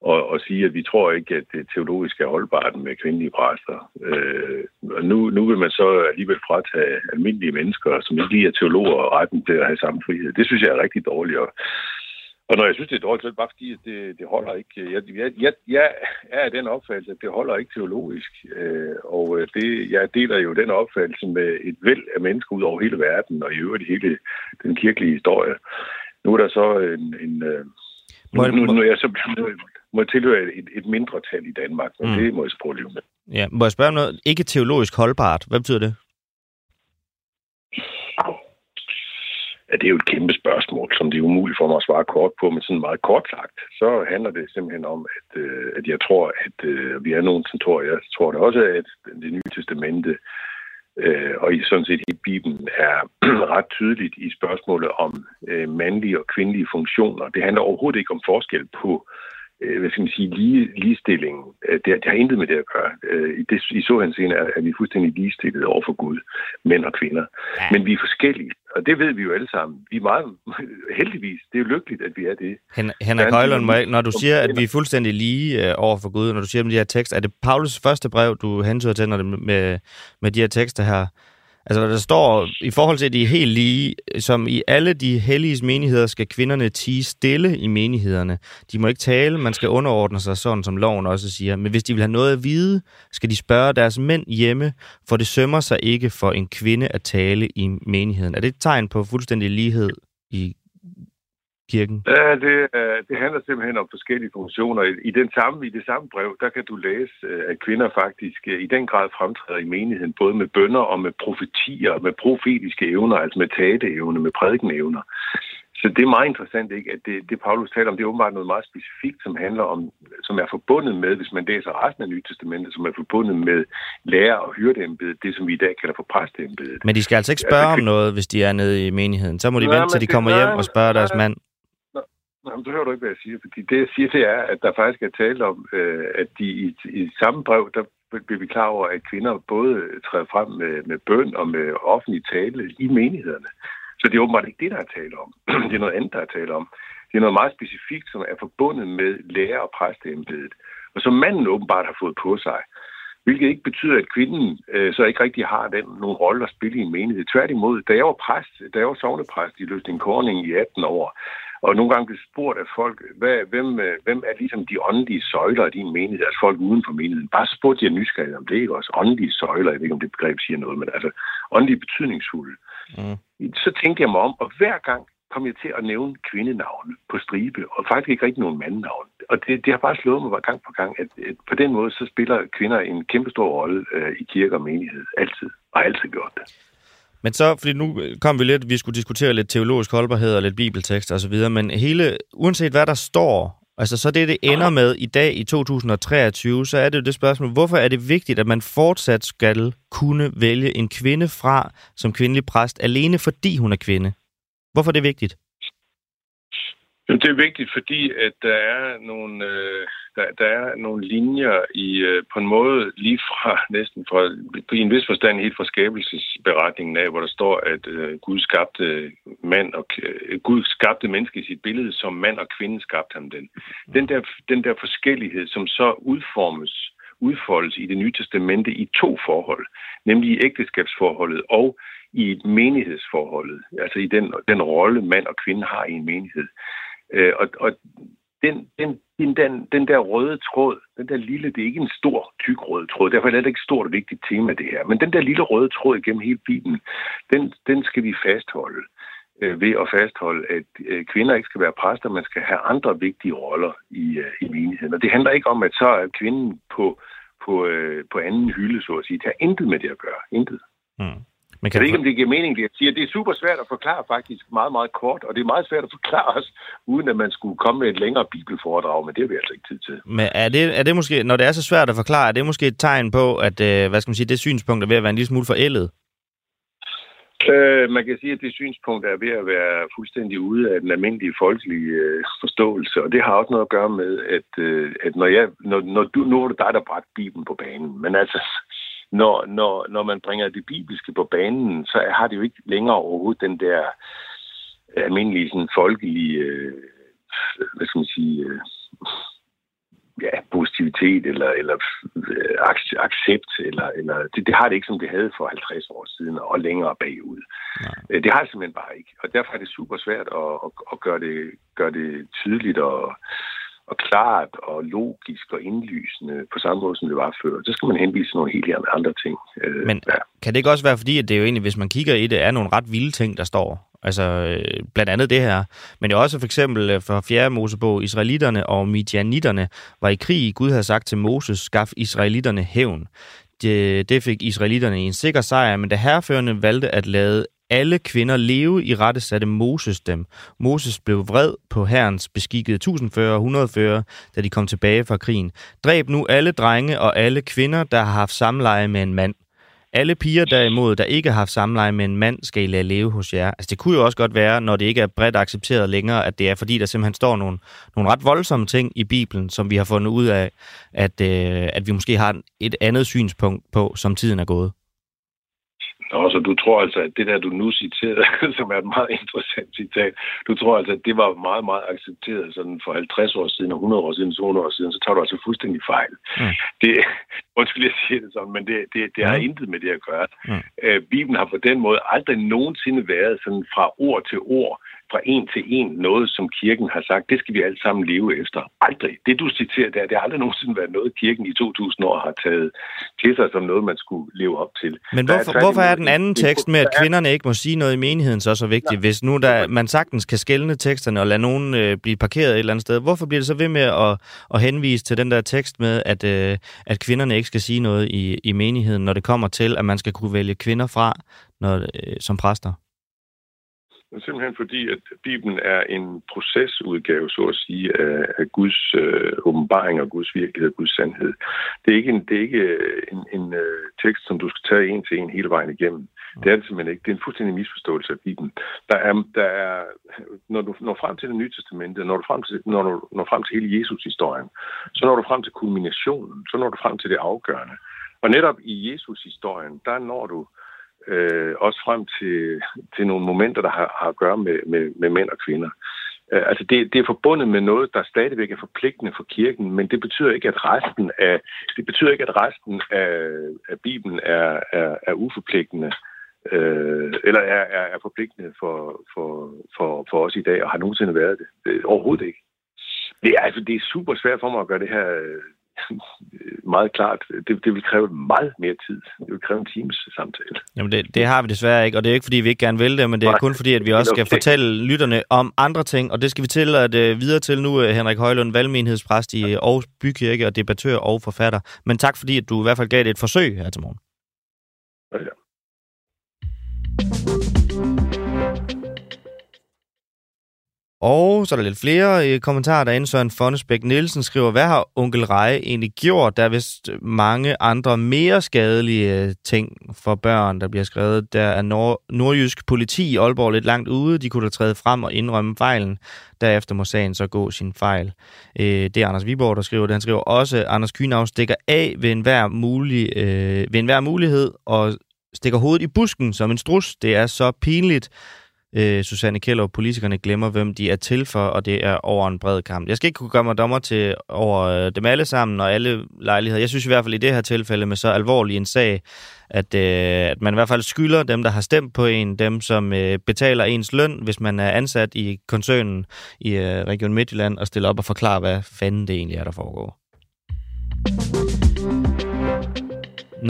og, og sige, at vi tror ikke, at det teologisk er holdbart med kvindelige præster. Øh, og nu, nu vil man så alligevel fratage almindelige mennesker, som ikke lige er teologer, retten til at have samme frihed. Det synes jeg er rigtig dårligt. Og, og når jeg synes, det er dårligt, så er det bare fordi, at det, det holder ikke. Jeg, jeg, jeg, jeg er af den opfattelse, at det holder ikke teologisk. Øh, og øh, det, jeg deler jo den opfattelse med et væld af mennesker ud over hele verden, og i øvrigt hele den kirkelige historie. Nu er der så en... en øh, nu, nu, nu er jeg så blevet må tilhøre et, et mindretal i Danmark, og mm. det må jeg prøve med. Ja, må jeg spørge om noget? Ikke teologisk holdbart. Hvad betyder det? Ja, det er jo et kæmpe spørgsmål, som det er umuligt for mig at svare kort på, men sådan meget kort sagt, så handler det simpelthen om, at, øh, at jeg tror, at øh, vi er nogen, som tror, jeg tror det også, at det nye testamente øh, og i sådan set i Bibelen er [clears throat] ret tydeligt i spørgsmålet om øh, mandlige og kvindelige funktioner. Det handler overhovedet ikke om forskel på øh, hvad skal man sige, lige, ligestilling. Øh, det, det har intet med det at gøre. Øh, I, det, i så scene er, er vi fuldstændig ligestillet over for Gud, mænd og kvinder. Ja. Men vi er forskellige, og det ved vi jo alle sammen. Vi er meget, [laughs] heldigvis, det er jo lykkeligt, at vi er det. Hen, Henrik Højlund, når du siger, at vi er fuldstændig lige øh, over for Gud, når du siger om de her tekster, er det Paulus første brev, du hentyder til, når det med, med de her tekster her? Altså, der står, i forhold til, at de er helt lige, som i alle de helliges menigheder, skal kvinderne tige stille i menighederne. De må ikke tale, man skal underordne sig, sådan som loven også siger. Men hvis de vil have noget at vide, skal de spørge deres mænd hjemme, for det sømmer sig ikke for en kvinde at tale i menigheden. Er det et tegn på fuldstændig lighed i kirken? Ja, det, det handler simpelthen om forskellige funktioner. I, den samme, I det samme brev, der kan du læse, at kvinder faktisk i den grad fremtræder i menigheden, både med bønder og med profetier, med profetiske evner, altså med tateevner, med prædikenevner. Så det er meget interessant, ikke, at det, det Paulus taler om, det er åbenbart noget meget specifikt, som handler om, som er forbundet med, hvis man læser resten af Nye Testamentet, som er forbundet med lærer- og hyrdeembedet, det som vi i dag kalder for præsteembedet. Men de skal altså ikke spørge altså, om noget, hvis de er nede i menigheden. Så må de vente, til de kommer hjem og spørger deres mand. Jamen, du hører du ikke, hvad jeg siger. Fordi det, jeg siger, det er, at der faktisk er tale om, øh, at de i, i samme brev, der bliver vi klar over, at kvinder både træder frem med, med bøn og med offentlig tale i menighederne. Så det er åbenbart ikke det, der er tale om. [clears throat] det er noget andet, der er tale om. Det er noget meget specifikt, som er forbundet med lærer- og præsteembedet. Og som manden åbenbart har fået på sig. Hvilket ikke betyder, at kvinden øh, så ikke rigtig har den, nogle rolle at spille i en menighed. Tværtimod, da jeg var præst, da jeg var sovnepræst i Løsning Korning i 18 år, og nogle gange blev spurgt af folk, hvad, hvem, øh, hvem er ligesom de åndelige søjler af din menighed, altså folk uden for menigheden. Bare spurgte jeg nysgerrigt om det ikke også. Åndelige søjler, jeg ved ikke, om det begreb siger noget, men altså åndelige betydningsfulde. Mm. Så tænkte jeg mig om, og hver gang kom jeg til at nævne kvindenavne på stribe, og faktisk ikke rigtig nogen mandnavn. Og det, det har bare slået mig gang på gang, at, at på den måde, så spiller kvinder en kæmpe stor rolle øh, i kirke og menighed. Altid. Og altid gjort det. Men så, fordi nu kom vi lidt, vi skulle diskutere lidt teologisk holdbarhed og lidt bibeltekst og så videre, men hele, uanset hvad der står, altså så det, det ender med i dag i 2023, så er det jo det spørgsmål, hvorfor er det vigtigt, at man fortsat skal kunne vælge en kvinde fra som kvindelig præst, alene fordi hun er kvinde? Hvorfor er det vigtigt? Det er vigtigt, fordi at der er nogle, øh, der, der er nogle linjer i øh, på en måde lige fra [laughs] næsten fra på en vis forstand helt fra skabelsesberetningen af, hvor der står, at øh, Gud skabte mand og øh, Gud skabte menneske i sit billede, som mand og kvinde skabte ham den. Den der, den der forskellighed, som så udformes udfoldes i det nye testamente i to forhold, nemlig i ægteskabsforholdet og i menighedsforholdet, altså i den, den rolle mand og kvinde har i en menighed. Øh, og, og den, den, den, den der røde tråd, den der lille, det er ikke en stor, tyk rød tråd, derfor er det ikke et stort og vigtigt tema, det her. Men den der lille røde tråd igennem hele Bibelen, den, den skal vi fastholde øh, ved at fastholde, at øh, kvinder ikke skal være præster, man skal have andre vigtige roller i, øh, i menigheden. Og det handler ikke om, at så er kvinden på, på, øh, på anden hylde, så at sige. Det har intet med det at gøre. Intet. Mm. Men kan jeg ved ikke, om det giver mening, det jeg siger. Det er super svært at forklare faktisk meget, meget kort, og det er meget svært at forklare os, uden at man skulle komme med et længere bibelforedrag, men det har vi altså ikke tid til. Men er det, er det måske, når det er så svært at forklare, er det måske et tegn på, at øh, hvad skal man sige, det synspunkt er ved at være en lille smule forældet? Øh, man kan sige, at det synspunkt er ved at være fuldstændig ude af den almindelige folkelige øh, forståelse, og det har også noget at gøre med, at, øh, at når, jeg, når, når du, nu er det dig, der bragte Bibelen på banen, men altså, når, når, når man bringer det bibelske på banen, så har det jo ikke længere overhovedet den der almindelige sådan, folkelige, øh, hvad skal man sige, øh, ja, positivitet eller, eller øh, accept, eller, eller det, det har det ikke, som det havde for 50 år siden og længere bagud. Nej. Øh, det har det simpelthen bare ikke. Og derfor er det super svært at, at, at gøre, det, gøre det tydeligt og, og klart og logisk og indlysende på samme måde, som det var før. Så skal man henvise nogle helt andre ting. Øh, Men ja. kan det ikke også være, fordi at det jo egentlig, hvis man kigger i det, er nogle ret vilde ting, der står? Altså øh, blandt andet det her. Men jo også for eksempel øh, for 4. Mosebog, Israelitterne og Midianitterne var i krig. Gud havde sagt til Moses, skaf Israelitterne hævn. Det, det fik israelitterne en sikker sejr, men da herreførende valgte at lade alle kvinder leve i rette satte Moses dem. Moses blev vred på herrens beskikkede 1040 og 140, da de kom tilbage fra krigen. Dræb nu alle drenge og alle kvinder, der har haft samleje med en mand. Alle piger derimod, der ikke har haft samleje med en mand, skal I lade leve hos jer. Altså det kunne jo også godt være, når det ikke er bredt accepteret længere, at det er fordi, der simpelthen står nogle, nogle ret voldsomme ting i Bibelen, som vi har fundet ud af, at, øh, at vi måske har et andet synspunkt på, som tiden er gået. Nå, så du tror altså, at det der, du nu citerede, [laughs] som er et meget interessant citat, du tror altså, at det var meget, meget accepteret sådan for 50 år siden, og 100 år siden, 200 år siden, så tager du altså fuldstændig fejl. Mm. Det, [laughs] undskyld, jeg siger det sådan, men det, det, det har mm. intet med det at gøre. Mm. Øh, Bibelen har på den måde aldrig nogensinde været sådan fra ord til ord fra en til en noget, som kirken har sagt, det skal vi alle sammen leve efter. Aldrig. Det du citerer der, det har aldrig nogensinde været noget, kirken i 2000 år har taget til sig som noget, man skulle leve op til. Men hvorfor, er, hvorfor er den anden tekst med, at kvinderne ikke må sige noget i menigheden så så vigtig? Hvis nu der, man sagtens kan skælne teksterne og lade nogen øh, blive parkeret et eller andet sted, hvorfor bliver det så ved med at, at henvise til den der tekst med, at, øh, at kvinderne ikke skal sige noget i, i menigheden, når det kommer til, at man skal kunne vælge kvinder fra når, øh, som præster? Simpelthen fordi, at Bibelen er en procesudgave, så at sige, af, Guds øh, åbenbaring og Guds virkelighed og Guds sandhed. Det er ikke en, det er ikke øh, en, en øh, tekst, som du skal tage en til en hele vejen igennem. Det er det simpelthen ikke. Det er en fuldstændig misforståelse af Bibelen. Der er, der er, når du når frem til det nye testamente, når du, frem til, når du når frem til hele Jesus-historien, så når du frem til kulminationen, så når du frem til det afgørende. Og netop i Jesus-historien, der når du øh, øh, også frem til, til nogle momenter, der har, har at gøre med, med, med mænd og kvinder. Øh, altså det, det er forbundet med noget, der stadigvæk er forpligtende for kirken, men det betyder ikke, at resten af, det betyder ikke, at resten af, af Bibelen er, er, er uforpligtende øh, eller er, er, er forpligtende for, for, for, for os i dag, og har nogensinde været det. det overhovedet ikke. Det er, altså, det er super svært for mig at gøre det her meget klart. Det, det vil kræve meget mere tid. Det vil kræve en times samtale. Jamen det, det har vi desværre ikke, og det er ikke fordi, vi ikke gerne vil det, men det er Nej, kun fordi, at vi også skal okay. fortælle lytterne om andre ting, og det skal vi til at uh, videre til nu, uh, Henrik Højlund, valgmenighedspræst i Aarhus Bykirke og debattør og forfatter. Men tak fordi, at du i hvert fald gav det et forsøg her til morgen. Ja, ja. Og så er der lidt flere øh, kommentarer derinde. Søren Fonnesbæk Nielsen skriver, hvad har onkel Reje egentlig gjort? Der er vist mange andre mere skadelige øh, ting for børn, der bliver skrevet. Der er nord- nordjysk politi i Aalborg lidt langt ude. De kunne da træde frem og indrømme fejlen. Derefter må sagen så gå sin fejl. Øh, det er Anders Viborg, der skriver det. Han skriver også, at Anders Kynav stikker af ved enhver, mulig, øh, ved enhver mulighed og stikker hovedet i busken som en strus. Det er så pinligt øh, Susanne Kjell og politikerne glemmer, hvem de er til for, og det er over en bred kamp. Jeg skal ikke kunne gøre mig dommer til over øh, dem alle sammen og alle lejligheder. Jeg synes i hvert fald i det her tilfælde med så alvorlig en sag, at, øh, at man i hvert fald skylder dem, der har stemt på en, dem som øh, betaler ens løn, hvis man er ansat i koncernen i øh, Region Midtjylland, og stille op og forklare, hvad fanden det egentlig er, der foregår.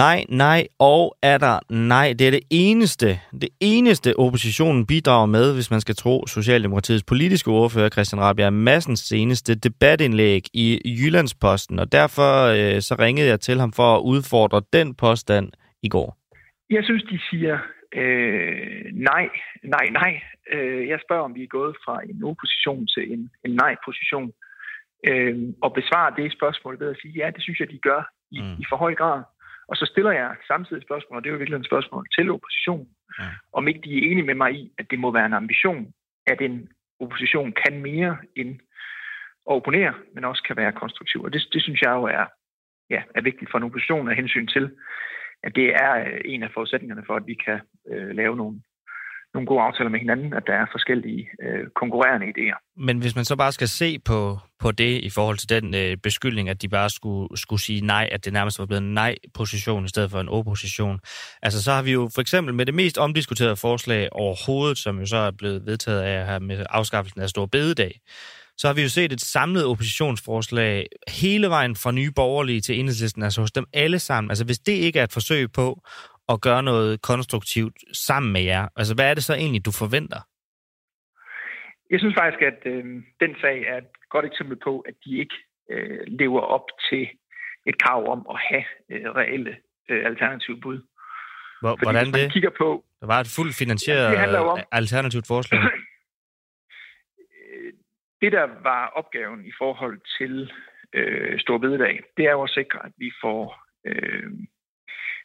Nej, nej og er der nej. Det er det eneste, det eneste oppositionen bidrager med, hvis man skal tro Socialdemokratiets politiske ordfører Christian Rabia Massens seneste debatindlæg i Jyllandsposten, og derfor øh, så ringede jeg til ham for at udfordre den påstand i går. Jeg synes, de siger øh, nej, nej, nej. Øh, jeg spørger, om vi er gået fra en opposition til en, en nej-position, øh, og besvare det spørgsmål ved at sige, ja, det synes jeg, de gør i, mm. i for høj grad. Og så stiller jeg samtidig et spørgsmål, og det er jo virkelig et spørgsmål til oppositionen, ja. om ikke de er enige med mig i, at det må være en ambition, at en opposition kan mere end at opponere, men også kan være konstruktiv. Og det, det synes jeg jo er, ja, er vigtigt for en opposition af hensyn til, at det er øh, en af forudsætningerne for, at vi kan øh, lave nogle nogle gode aftaler med hinanden, at der er forskellige øh, konkurrerende idéer. Men hvis man så bare skal se på, på det i forhold til den øh, beskyldning, at de bare skulle, skulle sige nej, at det nærmest var blevet en nej-position i stedet for en opposition. Altså så har vi jo for eksempel med det mest omdiskuterede forslag overhovedet, som jo så er blevet vedtaget af her med afskaffelsen af Stor Bededag, så har vi jo set et samlet oppositionsforslag hele vejen fra nye borgerlige til enhedslisten, altså hos dem alle sammen. Altså hvis det ikke er et forsøg på at gøre noget konstruktivt sammen med jer? Altså, hvad er det så egentlig, du forventer? Jeg synes faktisk, at øh, den sag er et godt eksempel på, at de ikke øh, lever op til et krav om at have øh, reelle øh, alternative bud. Hvor, Fordi hvordan det? kigger på... Der var et fuldt finansieret ja, det om, alternativt forslag. [clears throat] det, der var opgaven i forhold til øh, Stor Bededag, det er jo at sikre, at vi får øh,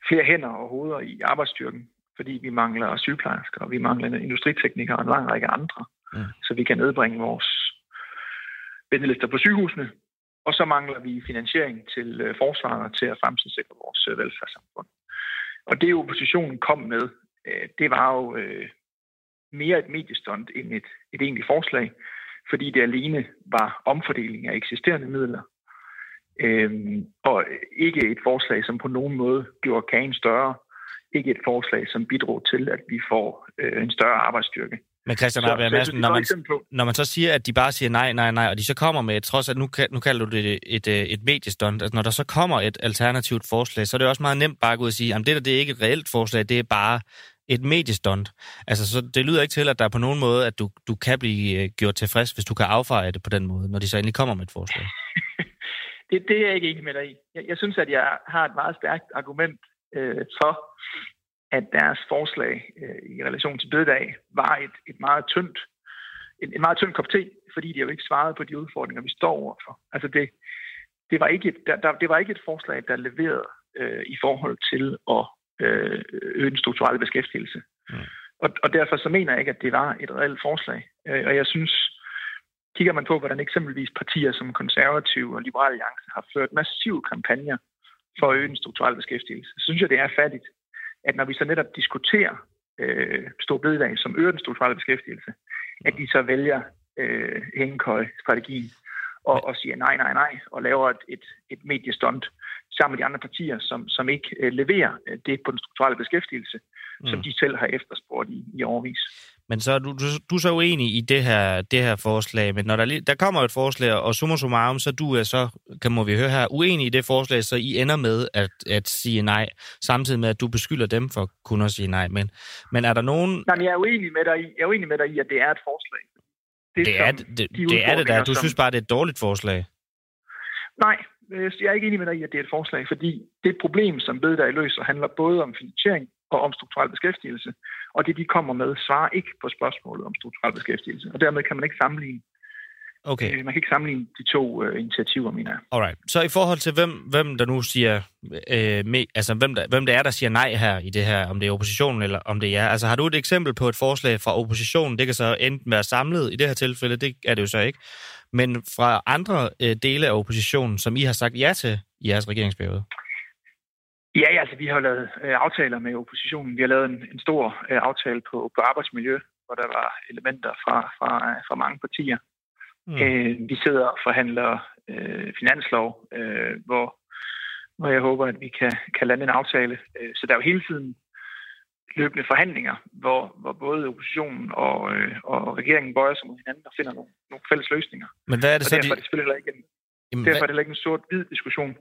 flere hænder og hoveder i arbejdsstyrken, fordi vi mangler sygeplejersker, og vi mangler industriteknikere og en lang række andre, ja. så vi kan nedbringe vores ventelister på sygehusene. Og så mangler vi finansiering til øh, forsvaret til at fremtidssikre vores øh, velfærdssamfund. Og det oppositionen kom med, øh, det var jo mere et mediestund end et, et egentligt forslag, fordi det alene var omfordeling af eksisterende midler Øhm, og ikke et forslag, som på nogen måde gjorde kagen større. Ikke et forslag, som bidrog til, at vi får øh, en større arbejdsstyrke. Men Christian Rabia Madsen, når man, når man så siger, at de bare siger nej, nej, nej, og de så kommer med, trods at nu, nu kalder du det et, et, et mediestunt, altså når der så kommer et alternativt forslag, så er det også meget nemt bare at gå ud og sige, at det der det er ikke et reelt forslag, det er bare et mediestunt. Altså, så det lyder ikke til, at der er på nogen måde, at du, du kan blive øh, gjort tilfreds, hvis du kan affeje det på den måde, når de så endelig kommer med et forslag. Det, det er jeg ikke enig med dig i. Jeg, jeg synes, at jeg har et meget stærkt argument øh, for, at deres forslag øh, i relation til bededag var et, et meget tyndt en, en meget tynd kop te, fordi de jo ikke svarede på de udfordringer, vi står overfor. Altså det, det, var, ikke et, der, der, det var ikke et forslag, der leverede øh, i forhold til at øh, øge den strukturelle beskæftigelse. Mm. Og, og derfor så mener jeg ikke, at det var et reelt forslag. Øh, og jeg synes, kigger man på, hvordan eksempelvis partier som konservative og liberale alliance har ført massive kampagner for at øge den strukturelle beskæftigelse, så synes jeg, det er fattigt, at når vi så netop diskuterer øh, stor bededag, som øger den strukturelle beskæftigelse, at de så vælger øh, hængekøj-strategien og, og siger nej, nej, nej, og laver et, et, et mediestunt sammen med de andre partier, som, som ikke øh, leverer øh, det på den strukturelle beskæftigelse, mm. som de selv har efterspurgt i, i årvis. Men så du, du, du er så uenig i det her, det her forslag, men når der, der kommer et forslag, og summa summarum, så du er så, kan må vi høre her, uenig i det forslag, så I ender med at, at sige nej, samtidig med, at du beskylder dem for kun at sige nej. Men, men er der nogen... Nej, men jeg er uenig med dig i, jeg er uenig med dig i, at det er et forslag. Det, det, er, det, de det er det der. Du som... synes bare, det er et dårligt forslag. Nej, jeg er ikke enig med dig i, at det er et forslag, fordi det problem, som bededag løser, handler både om finansiering og om strukturel beskæftigelse. Og det, de kommer med, svarer ikke på spørgsmålet om strukturel beskæftigelse. Og dermed kan man ikke sammenligne Okay. Øh, man kan ikke sammenligne de to øh, initiativer, mener jeg. Alright. Så i forhold til, hvem, hvem der nu siger, øh, med, altså hvem der, hvem der er, der siger nej her i det her, om det er oppositionen eller om det er Altså har du et eksempel på et forslag fra oppositionen? Det kan så enten være samlet i det her tilfælde, det er det jo så ikke. Men fra andre øh, dele af oppositionen, som I har sagt ja til i jeres regeringsperiode? Ja, altså vi har lavet øh, aftaler med oppositionen. Vi har lavet en, en stor øh, aftale på, på arbejdsmiljø, hvor der var elementer fra, fra, fra mange partier. Mm. Øh, vi sidder og forhandler øh, finanslov, øh, hvor, hvor jeg håber, at vi kan, kan lande en aftale. Øh, så der er jo hele tiden løbende forhandlinger, hvor, hvor både oppositionen og, øh, og regeringen bøjer sig mod hinanden og finder nogle, nogle fælles løsninger. Men hvad er det så, derfor de... er det selvfølgelig ikke en, Jamen, derfor hvad... er det ikke en sort-hvid diskussion.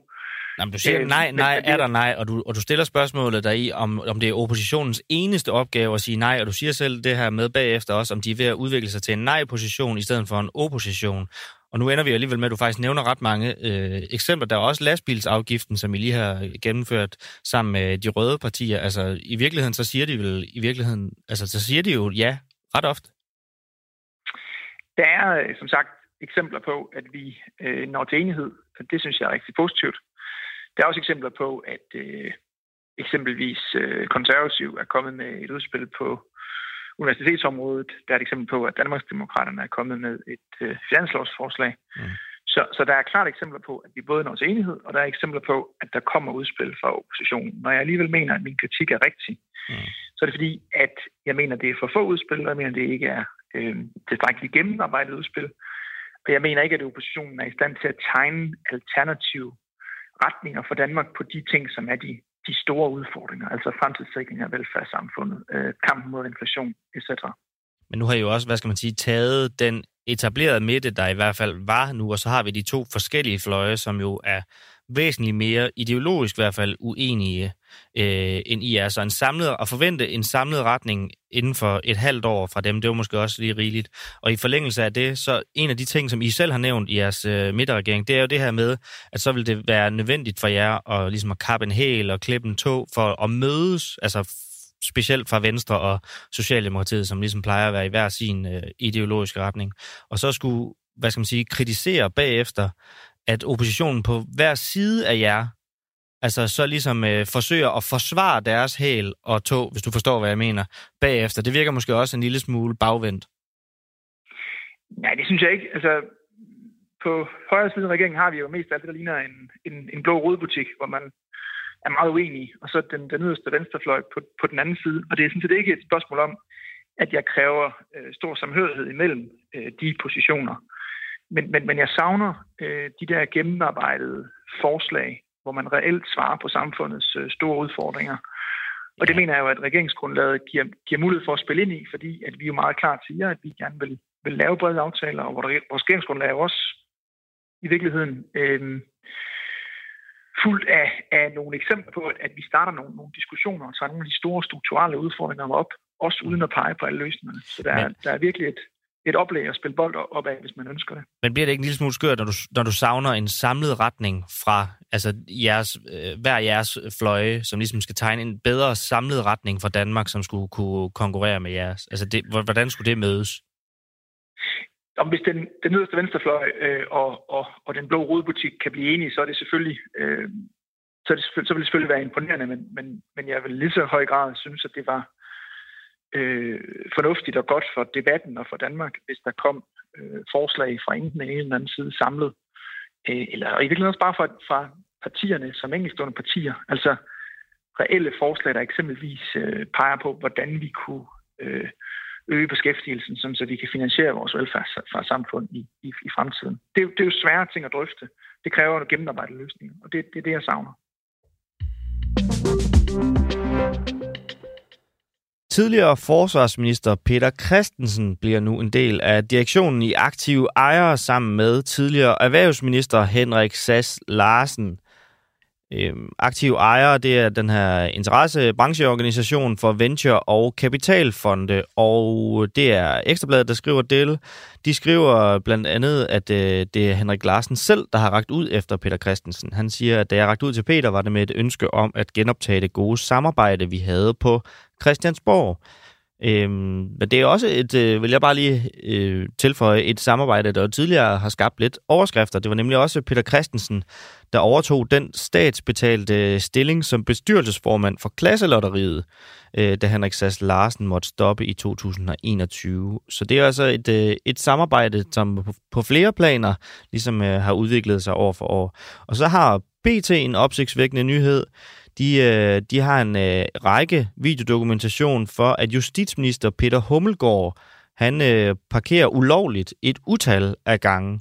Jamen, du siger øh, nej, nej, er der nej, og du, og du stiller spørgsmålet der i, om, om det er oppositionens eneste opgave at sige nej, og du siger selv det her med bagefter også, om de er ved at udvikle sig til en nej-position i stedet for en opposition. Og nu ender vi alligevel med, at du faktisk nævner ret mange øh, eksempler. Der er også lastbilsafgiften, som I lige har gennemført sammen med de røde partier. Altså, i virkeligheden, så siger de vel, i virkeligheden, altså, så siger de jo ja ret ofte. Der er, øh, som sagt, eksempler på, at vi øh, når til enighed. Det synes jeg er rigtig positivt. Der er også eksempler på, at øh, eksempelvis øh, konservativ er kommet med et udspil på universitetsområdet. Der er et eksempel på, at Danmarksdemokraterne er kommet med et øh, finanslovsforslag. Mm. Så, så der er klart eksempler på, at vi både når til enighed, og der er eksempler på, at der kommer udspil fra oppositionen. Når jeg alligevel mener, at min kritik er rigtig, mm. så er det fordi, at jeg mener, at det er for få udspil, og jeg mener, at det ikke er øh, tilstrækkeligt gennemarbejdet udspil. Og jeg mener ikke, at oppositionen er i stand til at tegne alternative retninger for Danmark på de ting, som er de, de store udfordringer, altså fremtidssikring af velfærdssamfundet, øh, kampen mod inflation etc. Men nu har I jo også, hvad skal man sige, taget den etablerede midte, der i hvert fald var nu, og så har vi de to forskellige fløje, som jo er væsentligt mere ideologisk i hvert fald uenige øh, end I er. Så en samlet, at forvente en samlet retning inden for et halvt år fra dem, det var måske også lige rigeligt. Og i forlængelse af det, så en af de ting, som I selv har nævnt i jeres øh, midterregering, det er jo det her med, at så vil det være nødvendigt for jer at, ligesom at kappe en hæl og klippe en tog for at mødes, altså specielt fra Venstre og Socialdemokratiet, som ligesom plejer at være i hver sin øh, ideologiske retning. Og så skulle, hvad skal man sige, kritisere bagefter, at oppositionen på hver side af jer, altså så ligesom øh, forsøger at forsvare deres hæl og tog, hvis du forstår, hvad jeg mener, bagefter. Det virker måske også en lille smule bagvendt. Nej, det synes jeg ikke. Altså, på højre side af regeringen har vi jo mest alt det, der ligner en, en, en blå rødbutik, hvor man er meget uenig, og så den, den yderste venstrefløj på, på den anden side. Og det er sådan set ikke et spørgsmål om, at jeg kræver øh, stor samhørighed imellem øh, de positioner. Men, men, men jeg savner øh, de der gennemarbejdede forslag, hvor man reelt svarer på samfundets øh, store udfordringer. Og det mener jeg jo, at regeringsgrundlaget giver, giver mulighed for at spille ind i, fordi at vi jo meget klart siger, at vi gerne vil, vil lave brede aftaler, og vores regeringsgrundlag er jo også i virkeligheden øh, fuldt af, af nogle eksempler på, at vi starter nogle, nogle diskussioner og tager nogle af de store strukturelle udfordringer op, også uden at pege på alle løsningerne. Så der, Men... der er virkelig et, et oplæg at spille bold op af, hvis man ønsker det. Men bliver det ikke en lille smule skørt, når du, når du savner en samlet retning fra altså jeres, øh, hver jeres fløje, som ligesom skal tegne en bedre samlet retning for Danmark, som skulle kunne konkurrere med jeres? Altså, det, hvordan skulle det mødes? Om hvis den, den nederste venstrefløj øh, og, og, og den blå rodebutik kan blive enige, så er det selvfølgelig, øh, så, det, så vil det selvfølgelig være imponerende, men, men, men jeg vil lige så høj grad synes, at det var øh, fornuftigt og godt for debatten og for Danmark, hvis der kom øh, forslag fra enten den ene eller den anden side samlet. Øh, eller og i virkeligheden også bare fra, fra partierne som enkeltstående partier. Altså reelle forslag, der eksempelvis øh, peger på, hvordan vi kunne øh, øge beskæftigelsen, sådan, så vi kan finansiere vores velfærdssamfund i, i, i fremtiden. Det, det er jo svære ting at drøfte. Det kræver en gennemarbejdet løsning, og det, det er det, jeg savner. Tidligere forsvarsminister Peter Christensen bliver nu en del af direktionen i Aktive Ejere sammen med tidligere erhvervsminister Henrik Sass Larsen. Øhm, Aktive Ejere, det er den her interessebrancheorganisation for venture- og kapitalfonde, og det er Ekstrabladet, der skriver det. De skriver blandt andet, at øh, det er Henrik Larsen selv, der har ragt ud efter Peter Christensen. Han siger, at da jeg ragt ud til Peter, var det med et ønske om at genoptage det gode samarbejde, vi havde på Christiansborg. Øhm, men det er også et, øh, vil jeg bare lige øh, tilføje, et samarbejde, der tidligere har skabt lidt overskrifter. Det var nemlig også Peter Christensen, der overtog den statsbetalte øh, stilling som bestyrelsesformand for Klasselotteriet, øh, da Henrik Sass Larsen måtte stoppe i 2021. Så det er altså et, øh, et samarbejde, som på, på flere planer ligesom øh, har udviklet sig år for år. Og så har BT en opsigtsvækkende nyhed. De, øh, de har en øh, række videodokumentation for, at justitsminister Peter Hummelgaard, han øh, parkerer ulovligt et utal af gange.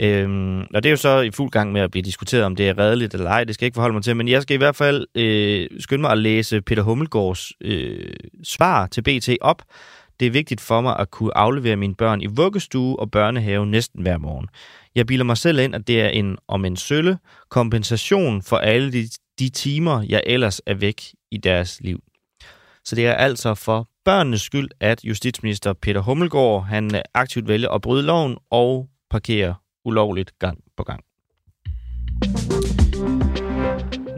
Øhm, og det er jo så i fuld gang med at blive diskuteret, om det er redeligt eller ej. Det skal jeg ikke forholde mig til, men jeg skal i hvert fald øh, skynde mig at læse Peter Hummelgaards øh, svar til BT op. Det er vigtigt for mig at kunne aflevere mine børn i vuggestue og børnehave næsten hver morgen. Jeg bilder mig selv ind, at det er en, om en sølle, kompensation for alle de de timer, jeg ellers er væk i deres liv. Så det er altså for børnenes skyld, at justitsminister Peter Hummelgaard han øh, aktivt vælger at bryde loven og parkere ulovligt gang på gang.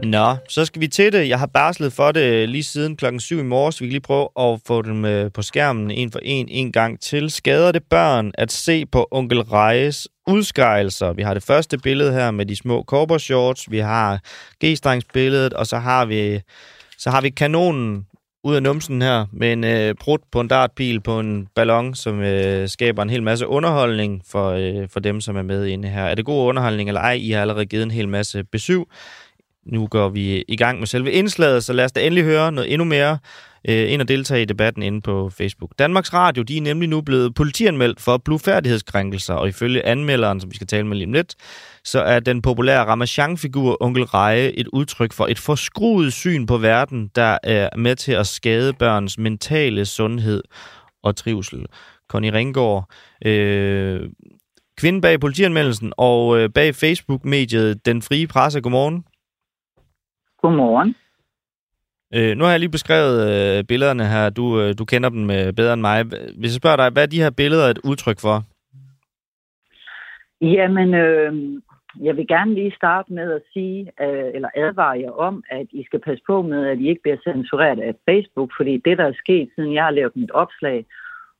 Nå, så skal vi til det. Jeg har barslet for det øh, lige siden klokken 7 i morges. Vi kan lige prøve at få dem øh, på skærmen en for en en gang til. Skader det børn at se på onkel Rejes udskejelser? Vi har det første billede her med de små shorts. Vi har g billedet, og så har vi så har vi kanonen ud af numsen her med en øh, brud på en dartpil på en ballon, som øh, skaber en hel masse underholdning for, øh, for dem, som er med inde her. Er det god underholdning eller ej? I har allerede givet en hel masse besøg. Nu går vi i gang med selve indslaget, så lad os da endelig høre noget endnu mere øh, ind og deltage i debatten inde på Facebook. Danmarks Radio de er nemlig nu blevet politianmeldt for blufærdighedskrænkelser, og ifølge anmelderen, som vi skal tale med lige om lidt, så er den populære Ramachan-figur Onkel Reje et udtryk for et forskruet syn på verden, der er med til at skade børns mentale sundhed og trivsel. Connie Ringgaard, øh, kvinde bag politianmeldelsen og øh, bag Facebook-mediet Den Frie Presse. Godmorgen. Godmorgen. Øh, nu har jeg lige beskrevet øh, billederne her. Du, øh, du kender dem øh, bedre end mig. Hvis jeg spørger dig, hvad er de her billeder et udtryk for? Jamen, øh, jeg vil gerne lige starte med at sige, øh, eller advare jer om, at I skal passe på med, at I ikke bliver censureret af Facebook, fordi det, der er sket, siden jeg har lavet mit opslag,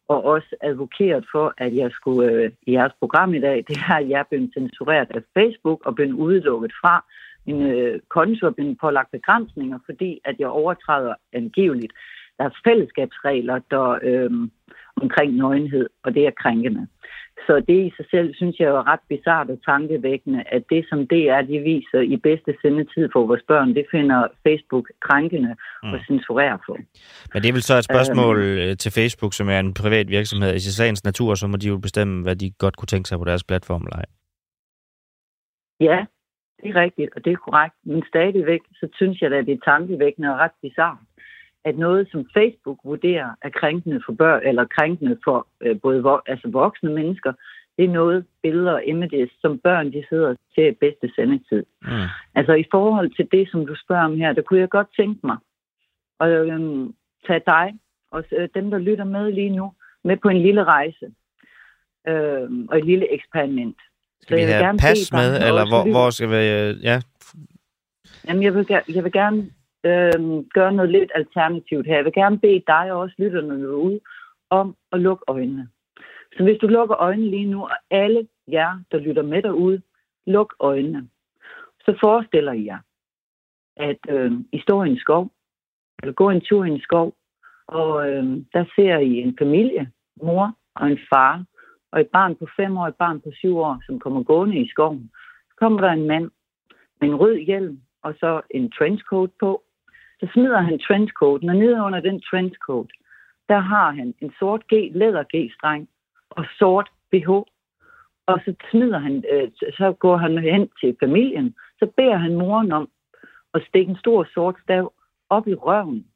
og også advokeret for, at jeg skulle øh, i jeres program i dag, [laughs] det er, at jeg er blevet censureret af Facebook og blevet udelukket fra min øh, konto er blevet pålagt begrænsninger, fordi at jeg overtræder angiveligt. Der er fællesskabsregler der, øh, omkring nøgenhed, og det er krænkende. Så det i sig selv synes jeg er ret bizart og tankevækkende, at det som det er, de viser i bedste sendetid for vores børn, det finder Facebook krænkende mm. og censurerer for. Men det er vel så et spørgsmål øhm, til Facebook, som er en privat virksomhed. I sagens natur, så må de jo bestemme, hvad de godt kunne tænke sig på deres platform eller ej. Ja, det er rigtigt, og det er korrekt. Men stadigvæk, så synes jeg, at det er tankevækkende og ret bizarrt, at noget, som Facebook vurderer er krænkende for børn, eller krænkende for øh, både vo- altså voksne mennesker, det er noget, billeder og images, som børn de sidder i bedste sendetid. Mm. Altså i forhold til det, som du spørger om her, der kunne jeg godt tænke mig at øhm, tage dig og øh, dem, der lytter med lige nu, med på en lille rejse øhm, og et lille eksperiment. Skal vi have gerne pas med, eller hvor, hvor skal vi... øh, Ja, Jamen, jeg vil, jeg vil gerne øh, gøre noget lidt alternativt her. Jeg vil gerne bede dig og også lytterne derude om at lukke øjnene. Så hvis du lukker øjnene lige nu, og alle jer, der lytter med derude, luk øjnene. Så forestiller I jer, at øh, I står i en skov, eller går en tur i en skov, og øh, der ser I en familie, mor og en far, og et barn på fem år, et barn på syv år, som kommer gående i skoven. Så kommer der en mand med en rød hjelm, og så en trenchcoat på. Så smider han trenchcoaten, og nede under den trenchcoat, der har han en sort G, læder G-streng og sort BH. Og så smider han, øh, så går han hen til familien, så beder han moren om at stikke en stor sort stav op i røven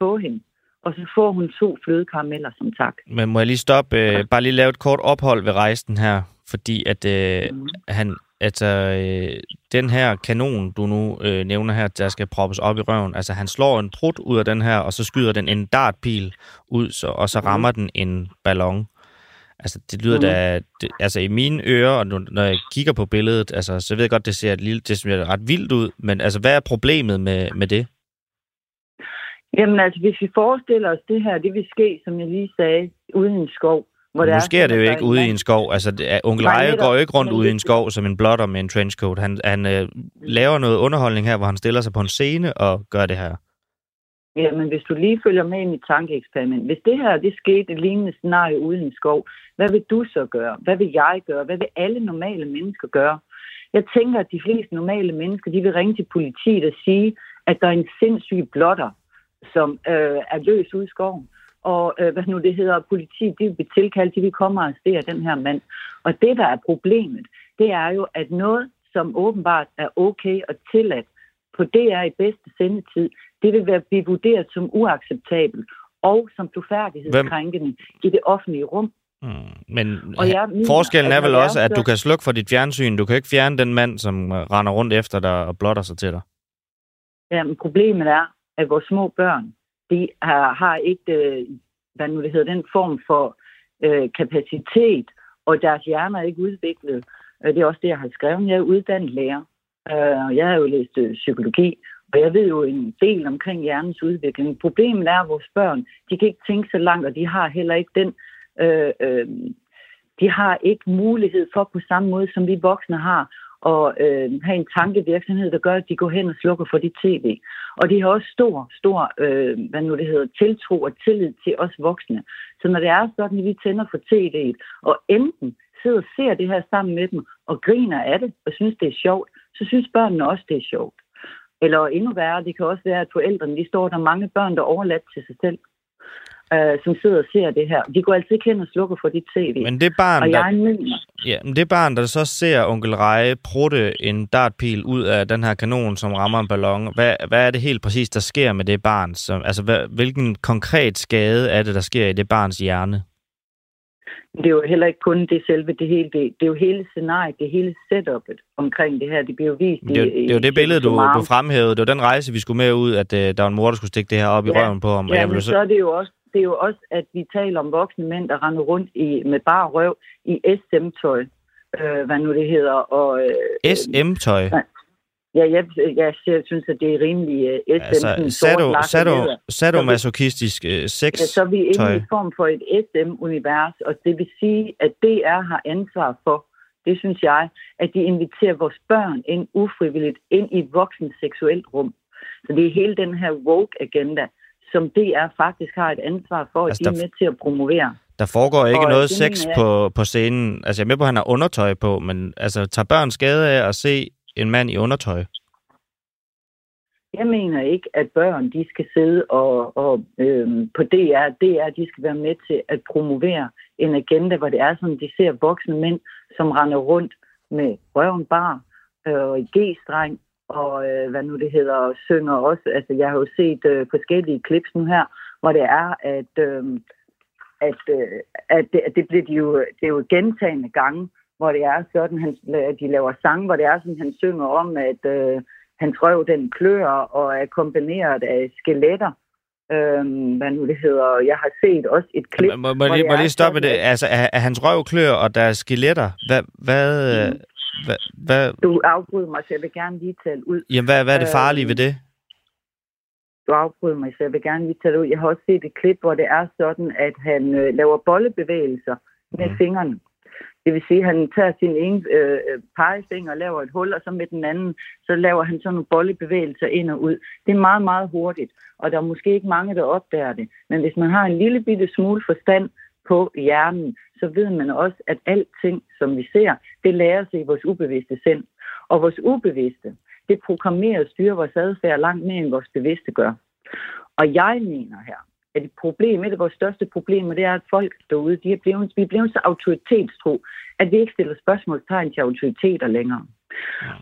på hende, og så får hun to flødekarameller som tak. men må jeg lige stoppe, øh, bare lige lave et kort ophold ved rejsen her, fordi at øh, Mhm. han, altså, øh, den her kanon, du nu øh, nævner her, der skal proppes op i røven, altså han slår en prut ud af den her, og så skyder den en dartpil ud, så, og så Mhm. rammer den en ballon. Altså, det lyder Mhm. da... Det, altså, i mine ører, og når jeg kigger på billedet, altså, så ved jeg godt, det ser, et lille, det ser ret vildt ud, men altså, hvad er problemet med, med det? Jamen altså, hvis vi forestiller os det her, det vil ske, som jeg lige sagde, ude i en skov. Hvor der nu er sker det jo der ikke er ude i en skov. Altså, det er, onkel Nej, Reje går jo ikke rundt ude i en skov som en blotter med en trenchcoat. Han, han øh, laver noget underholdning her, hvor han stiller sig på en scene og gør det her. Jamen, hvis du lige følger med i mit tankeeksperiment. Hvis det her, det skete et lignende scenarie ude i en skov, hvad vil du så gøre? Hvad vil jeg gøre? Hvad vil alle normale mennesker gøre? Jeg tænker, at de fleste normale mennesker, de vil ringe til politiet og sige, at der er en sindssyg blotter, som øh, er løs ude i skoven. Og øh, hvad nu det hedder, politiet, de vil blive tilkaldt, de vil komme og arrestere den her mand. Og det, der er problemet, det er jo, at noget, som åbenbart er okay og tilladt på DR i bedste sendetid, det vil være blive vurderet som uacceptabelt og som blufærdighedskrænkende i det offentlige rum. Mm. Men Og jeg mener, forskellen er vel er også, at du kan slukke for dit fjernsyn. Du kan ikke fjerne den mand, som øh, render rundt efter dig og blotter sig til dig. Jamen, problemet er, at vores små børn, de har, har ikke, øh, hvad nu det hedder, den form for øh, kapacitet, og deres hjerner er ikke udviklet. Øh, det er også det, jeg har skrevet. Jeg er uddannet lærer, øh, og jeg har jo læst øh, psykologi, og jeg ved jo en del omkring hjernens udvikling. Problemet er, at vores børn, de kan ikke tænke så langt, og de har heller ikke den... Øh, øh, de har ikke mulighed for på samme måde, som vi voksne har, og øh, have en tankevirksomhed, der gør, at de går hen og slukker for dit tv. Og de har også stor, stor, øh, hvad nu det hedder, tiltro og tillid til os voksne. Så når det er sådan, at vi tænder for tv'et, og enten sidder og ser det her sammen med dem, og griner af det, og synes, det er sjovt, så synes børnene også, det er sjovt. Eller endnu værre, det kan også være, at forældrene, de står der er mange børn, der er overladt til sig selv, øh, som sidder og ser det her. De går altid ikke hen og slukker for dit tv. Men det barn, og der, jeg mener, ja, men det barn, der så ser onkel Reje prutte en dartpil ud af den her kanon, som rammer en ballon, hvad, hvad er det helt præcis, der sker med det barn? Som, altså, hvad, hvilken konkret skade er det, der sker i det barns hjerne? det er jo heller ikke kun det selve, det hele, det, det er jo hele scenariet, det hele setupet omkring det her. Det bliver jo vist Det i, det er jo det billede, du, du fremhævede. Det var den rejse, vi skulle med ud, at uh, der var en mor, der skulle stikke det her op i Ja. røven på ham. Og Ja, jeg men ville så er det jo også, det er jo også, at vi taler om voksne mænd, der render rundt i, med bare røv i SM-tøj, øh, hvad nu det hedder. Og, øh, SM-tøj. Ja, jeg, jeg, jeg synes, at det er rimelig uh, SM. Altså, sado, sado, sadomasochistisk uh, sex. Ja, så er vi inde i en form for et SM-univers, og det vil sige, at DR har ansvar for, det synes jeg, at de inviterer vores børn ind ufrivilligt ind i et voksen seksuelt rum. Så det er hele den her woke-agenda, som DR faktisk har et ansvar for, at Altså, altså, de er med til at promovere. Der foregår ikke Og noget sex jeg på, på scenen. Altså, jeg er med på, at han har undertøj på, men altså, tager børn skade af at se en mand i undertøj? Jeg mener ikke, at børn de skal sidde og, og øhm, på DR, DR de skal være med til at promovere en agenda, hvor det er sådan, de ser voksne mænd, som render rundt med røven bar øh, og i G-streng og øh, hvad nu det hedder, synger også. Altså, jeg har jo set øh, forskellige clips nu her, hvor det er, at, øh, at, øh, at, det, at det, bliver de jo, det er jo gentagende gange, hvor det er sådan, han, de laver sang, hvor det er sådan, han synger om, at øh, hans røv den klør og er kombineret af skeletter. Øhm, hvad nu det hedder. Jeg har set også et klip. Må, må, lige, må lige stoppe sådan, det. Altså, er, er hans røv klør, og der er skeletter? Hvad, hvad, mm. Hvad, hvad... Du afbryder mig, så jeg vil gerne lige tale ud. Jamen, hvad, hvad er det farlige ved det? Du afbryder mig, så jeg vil gerne lige tale ud. Jeg har også set et klip, hvor det er sådan, at han øh, laver bollebevægelser med mm. fingrene. Det vil sige, at han tager sin ene øh, pegefinger og laver et hul, og så med den anden, så laver han sådan nogle bollebevægelser ind og ud. Det er meget, meget hurtigt, og der er måske ikke mange, der opdager det. Men hvis man har en lille bitte smule forstand på hjernen, så ved man også, at alting, som vi ser, det lærer sig i vores ubevidste sind. Og vores ubevidste, det programmerer og styrer vores adfærd langt mere, end vores bevidste gør. Og jeg mener her, at et problem, et af vores største problemer, det er, at folk derude, de er blevet, vi er blevet så autoritetstro, at vi ikke stiller spørgsmålstegn til autoriteter længere.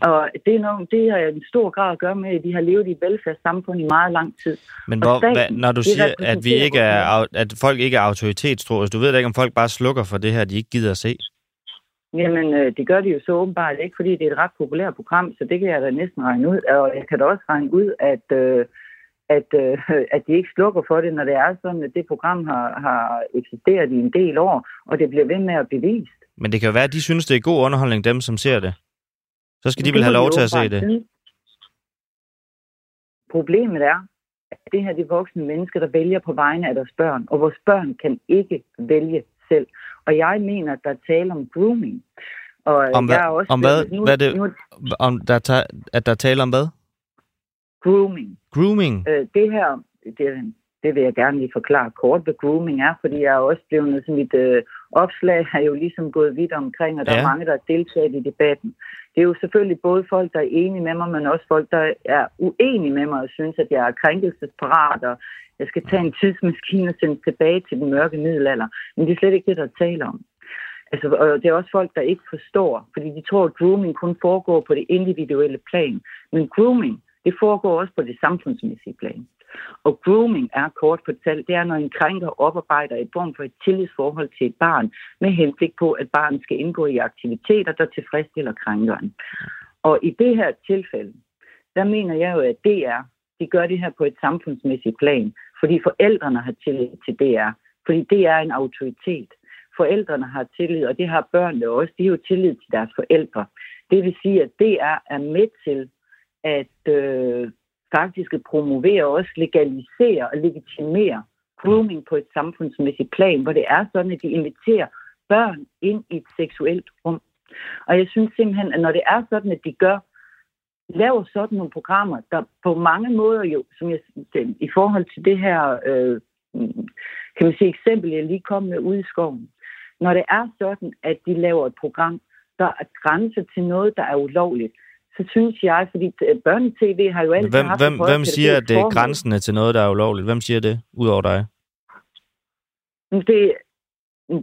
Og det er, noget, det er en stor grad at gøre med, at vi har levet i et velfærdssamfund i meget lang tid. Men hvor, staten, hvad, når du siger, at, vi ikke er, at folk ikke er autoritetstro, altså, du ved da ikke, om folk bare slukker for det her, de ikke gider at se? Jamen, øh, det gør de jo så åbenbart ikke, fordi det er et ret populært program, så det kan jeg da næsten regne ud. Og jeg kan da også regne ud, at øh, at, øh, at de ikke slukker for det, når det er sådan, at det program har, har eksisteret i en del år, og det bliver ved med at bevist. Men det kan jo være, at de synes, det er god underholdning, dem som ser det. Så skal de vel have lov til at se det. Problemet er, at det her det er voksne mennesker, der vælger på vegne af deres børn, og vores børn kan ikke vælge selv. Og jeg mener, at der er tale om grooming. Og om hvad? Jeg er også om hvad? Nu, hvad er det? Nu, om der at der taler om hvad? Grooming. Grooming? Øh, det her, det, det vil jeg gerne lige forklare kort, hvad grooming er, fordi jeg er også blevet, altså mit øh, opslag har jo ligesom gået vidt omkring, og der ja. er mange, der har deltaget i debatten. Det er jo selvfølgelig både folk, der er enige med mig, men også folk, der er uenige med mig og synes, at jeg er krænkelsesparat, og jeg skal tage en tidsmaskine og sende tilbage til den mørke middelalder. Men det er slet ikke det, der taler om. Altså, og det er også folk, der ikke forstår, fordi de tror, at grooming kun foregår på det individuelle plan. Men grooming, det foregår også på det samfundsmæssige plan. Og grooming er kort fortalt, det er, når en krænker oparbejder et form for et tillidsforhold til et barn, med henblik på, at barnet skal indgå i aktiviteter, der tilfredsstiller krænkeren. Og i det her tilfælde, der mener jeg jo, at DR, de gør det her på et samfundsmæssigt plan, fordi forældrene har tillid til DR, fordi det er en autoritet. Forældrene har tillid, og det har børnene også. De har jo tillid til deres forældre. Det vil sige, at DR er med til at øh, faktisk promovere og også legalisere og legitimere grooming på et samfundsmæssigt plan, hvor det er sådan, at de inviterer børn ind i et seksuelt rum. Og jeg synes simpelthen, at når det er sådan, at de gør, laver sådan nogle programmer, der på mange måder jo, som jeg, i forhold til det her, øh, kan man sige eksempel, jeg lige kom med ude i skoven. Når det er sådan, at de laver et program, der er grænser til noget, der er ulovligt, så synes jeg, fordi øh, børnetv har jo altid hvem, haft... Hvem, hvem siger, at det er grænsende til noget, der er ulovligt? Hvem siger det, udover dig? Det,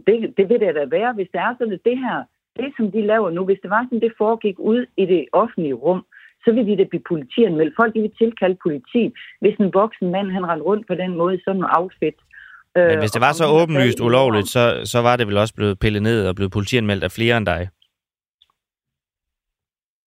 det, det vil det da være, hvis det er sådan, det her, det som de laver nu, hvis det var sådan, det foregik ud i det offentlige rum, så vil de da blive politianmeldt. Folk de vil tilkalde politi, hvis en voksen mand, han rendte rundt på den måde, sådan noget outfit. Men hvis det var så åbenlyst ulovligt, så, så var det vel også blevet pillet ned og blevet politianmeldt af flere end dig?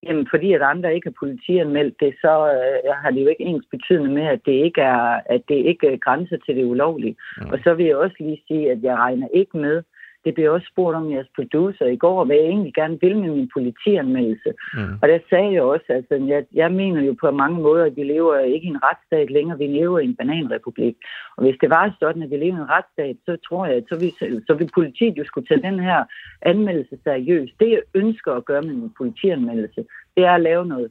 Jamen, fordi at andre ikke har politianmeldt det, så øh, har det jo ikke ens betydende med, at det ikke er, at det ikke er grænser til det ulovlige. Mm. Og så vil jeg også lige sige, at jeg regner ikke med, det blev også spurgt om jeres producer i går, hvad jeg egentlig gerne vil med min politianmeldelse. Mm. Og der sagde jeg også, altså, jeg, jeg mener jo på mange måder, at vi lever ikke i en retsstat længere, vi lever i en bananrepublik. Og hvis det var sådan, at vi lever i en retsstat, så tror jeg, at så vil, så vil politiet jo skulle tage den her anmeldelse seriøst. Det jeg ønsker at gøre med min politianmeldelse, det er at lave noget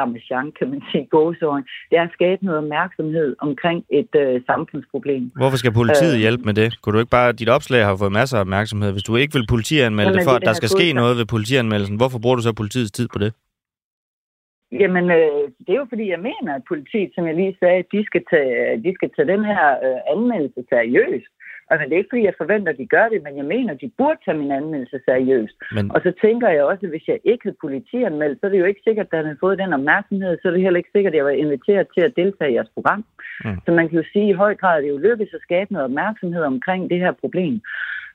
ramachan, kan man sige, gåsøjne. Det er at skabe noget opmærksomhed omkring et øh, samfundsproblem. Hvorfor skal politiet øh, hjælpe med det? Kunne du ikke bare, dit opslag har fået masser af opmærksomhed. Hvis du ikke vil politianmelde det, for at der skal ske noget ved politianmeldelsen, hvorfor bruger du så politiets tid på det? Jamen, øh, det er jo fordi, jeg mener, at politiet, som jeg lige sagde, de skal tage, de skal tage den her øh, anmeldelse seriøst. Altså, det er ikke, fordi jeg forventer, at de gør det, men jeg mener, at de burde tage min anmeldelse seriøst. Men, Og så tænker jeg også, at hvis jeg ikke havde politianmeldt, så er det jo ikke sikkert, at den havde fået den opmærksomhed, så er det heller ikke sikkert, at jeg var inviteret til at deltage i jeres program. Mm. Så man kan jo sige, at i høj grad er det jo lykkedes at skabe noget opmærksomhed omkring det her problem.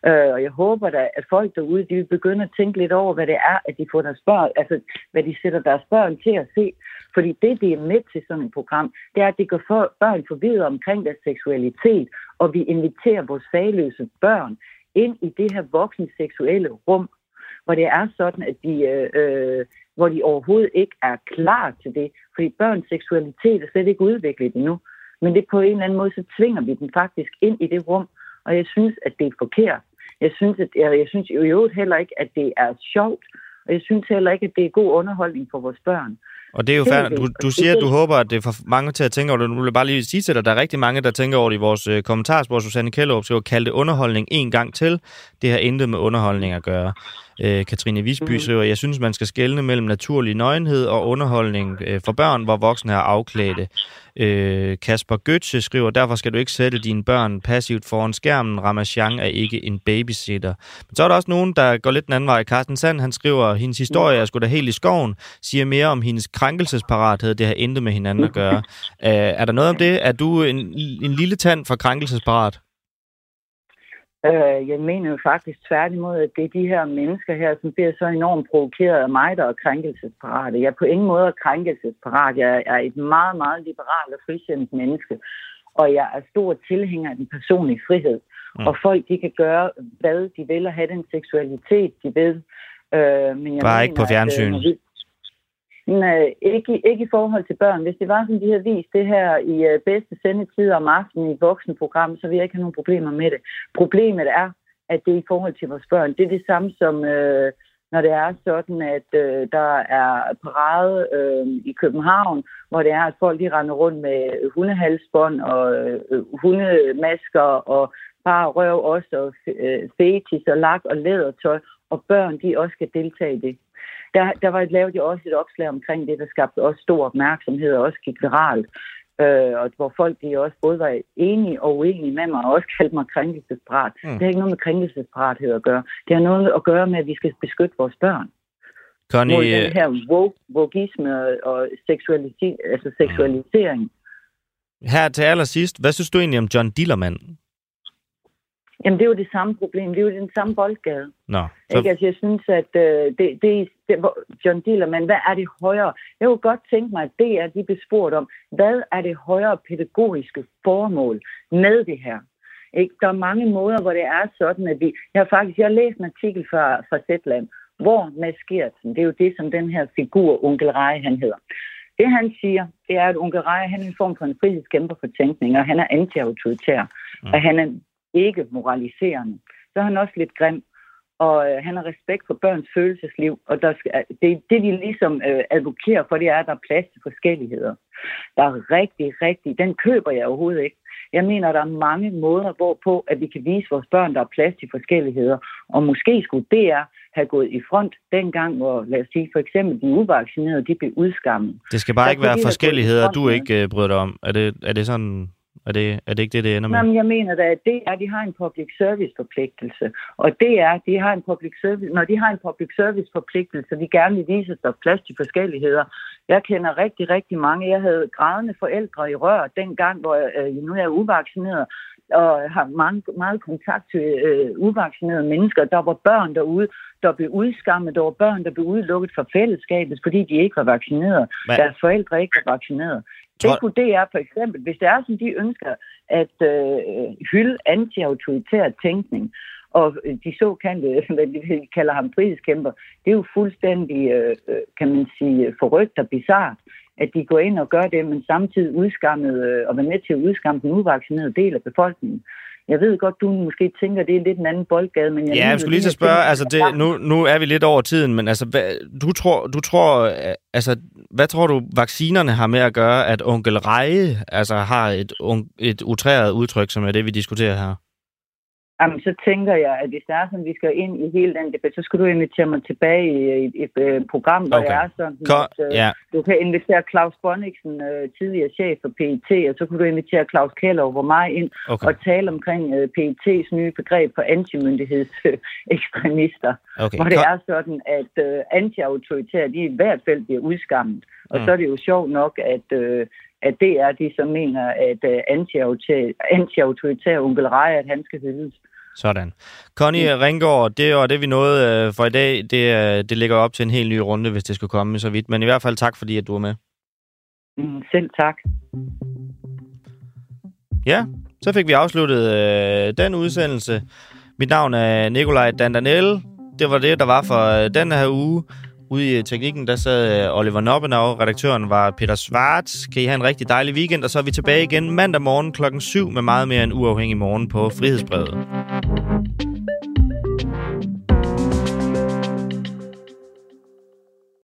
Øh, og jeg håber da, at folk derude, de vil begynde at tænke lidt over, hvad det er, at de får deres børn, altså hvad de sætter deres børn til at se. Fordi det, det er med til sådan et program, det er, at det gør for, børn forvidere omkring deres seksualitet, og vi inviterer vores fagløse børn ind i det her voksne seksuelle rum, hvor det er sådan, at de, øh, øh, hvor de overhovedet ikke er klar til det. Fordi børns seksualitet er slet ikke udviklet endnu. Men det på en eller anden måde, så tvinger vi dem faktisk ind i det rum, og jeg synes, at det er forkert. Jeg synes, at, jeg, jeg synes jo i øvrigt heller ikke, at det er sjovt, og jeg synes heller ikke, at det er god underholdning for vores børn og det er jo er det. du, du det siger, at er du håber, at det får mange til at tænke over det. Nu vil jeg bare lige sige til dig, at der er rigtig mange, der tænker over det i vores øh, kommentarspor. Susanne Kjellerup skriver, kalde det underholdning en gang til. Det har intet med underholdning at gøre. Øh, Katrine Visby Mhm. skriver, jeg synes, man skal skelne mellem naturlig nøgenhed og underholdning øh, for børn, hvor voksne er afklædte. Øh, Kasper Götze skriver, derfor skal du ikke sætte dine børn passivt foran skærmen. Ramachan er ikke en babysitter. Men så er der også nogen, der går lidt den anden vej. Carsten Sand, han skriver, hendes historie er sgu da helt i skoven, siger mere om hendes krænkelsesparathed. Det har intet med hinanden at gøre. [laughs] Øh, er der noget om det? Er du en, en lille tand for krænkelsesparat? Øh, jeg mener jo faktisk tværtimod, at det er de her mennesker her, som bliver så enormt provokeret af mig, der er krænkelsesparate. Jeg er på ingen måde krænkelsesparat. Jeg er et meget, meget liberalt og frisindet menneske. Og jeg er stor tilhænger af den personlige frihed. Mm. Og folk, de kan gøre, hvad de vil, og have den seksualitet, de vil. Øh, men jeg Bare ikke på at, øh, fjernsyn. Øh, ikke, i- ikke i forhold til børn. Hvis det var sådan, de havde vist det her i øh, bedste sendetid om aftenen i et voksenprogram, så ville jeg ikke have nogen problemer med det. Problemet er, at det er i forhold til vores børn. Det er det samme som, øh, når det er sådan, at øh, der er parade øh, i København, hvor det er, at folk de render rundt med hundehalsbånd og øh, hundemasker og bare røv også, og øh, fetis og lak og lædertøj, og børn de også skal deltage i det. Der, der var lavet jo også et opslag omkring det, der skabte også stor opmærksomhed og også gik viralt. Øh, og hvor folk de også både var enige og uenige med mig, og også kaldte mig krænkelsesparat. Mm. Mm. Det har ikke noget med krænkelsesparathed at gøre. Det har noget at gøre med, at vi skal beskytte vores børn Connie, mod øh, den her woke, wokeisme og, seksualiti- altså seksualisering. her til allersidst, hvad synes du egentlig om John Dillermand? Jamen, det er jo det samme problem. Det er jo den samme boldgade. Nå, Så... Ikke? så, Altså, jeg synes, at øh, det, det, det, John Dillermand, hvad er det højere? Jeg kunne godt tænke mig, at det er, de blev spurgt om, hvad er det højere pædagogiske formål med det her? Ikke? Der er mange måder, hvor det er sådan, at vi... Jeg har faktisk jeg har læst en artikel fra, fra Zetland, hvor Mads Gertsen, det er jo det, som den her figur, onkel Rej, han hedder. Det han siger, det er, at onkel Rej, han er en form for en frihedskæmper for tænkning, og han er anti-autoritær, Mm. og han er ikke moraliserende. Så er han også lidt grim, og øh, han har respekt for børns følelsesliv, og der skal, det, det, de ligesom øh, advokerer for, det er, at der er plads til forskelligheder. Der er rigtig, rigtig, den køber jeg overhovedet ikke. Jeg mener, der er mange måder, hvorpå at vi kan vise vores børn, der er plads til forskelligheder. Og måske skulle DR have gået i front dengang, hvor, lad os sige, for eksempel de uvaccinerede, de blev udskammet. det skal bare der ikke være forskelligheder, du ikke øh, bryder dig om. Er det, er det sådan... Er det, er det ikke det, det ender med? Jamen, jeg mener da, at det er, at de har en public service forpligtelse. Og det er, de har en public service, når de har en public service forpligtelse, de gerne vil vise, at der er plads til forskelligheder. Jeg kender rigtig, rigtig mange. Jeg havde grædende forældre i rør dengang, hvor øh, nu er jeg uvaccineret, og har mange, meget kontakt til øh, uvaccinerede mennesker. Der var børn derude, der blev udskammet. Der var børn, der blev udelukket fra fællesskabet, fordi de ikke var vaccineret. Hvad- Deres forældre ikke var vaccineret. Det kunne det er for eksempel, hvis det er, som de ønsker at øh, hylde anti-autoritær tænkning, og øh, de såkaldte, [laughs] hvad de kalder ham frihedskæmper, det er jo fuldstændig, øh, øh, kan man sige, forrygt og bizart, at de går ind og gør det, men samtidig udskammet øh, og være med til at udskamme den uvaccinerede del af befolkningen. Jeg ved godt, du måske tænker, det er lidt en anden boldgade, men jeg Ja, jeg skulle lige så spørge, ting- altså det, nu, nu er vi lidt over tiden, men altså, hvad, du tror, du tror, øh, altså, hvad tror du, vaccinerne har med at gøre, at onkel Reje altså, har et, et utræret udtryk, som er det, vi diskuterer her? Jamen, så tænker jeg, at hvis det er sådan, vi skal ind i hele den debat, så skal du invitere mig tilbage i et, et, et program, hvor Okay. det er sådan, Kom, at øh, ja, du kan invitere Claus Bonniksen, øh, tidligere chef for PET, og så kan du invitere Claus Keller over mig ind okay. og tale omkring øh, PET's nye begreb for antimyndighedsekstremister, okay. hvor det Kom. er sådan, at øh, anti-autoritære, de i hvert fald bliver udskammet. Og Mm. så er det jo sjovt nok, at, øh, at det er de, som mener, at øh, anti-autoritære, onkel Reje, at han skal hyldes. Sådan. Connie Ringgaard, det var det, vi nåede øh, for i dag. Det, øh, det ligger op til en helt ny runde, hvis det skulle komme så vidt. Men i hvert fald tak, fordi at du var med. Mm, selv tak. Ja, så fik vi afsluttet øh, den udsendelse. Mit navn er Nikolaj Dandanel. Det var det, der var for øh, den her uge. Ude i øh, teknikken, der sad øh, Oliver Noppenau. Redaktøren var Peter Schwartz. Kan I have en rigtig dejlig weekend, og så er vi tilbage igen mandag morgen klokken 7 med meget mere en uafhængig morgen på Frihedsbrevet.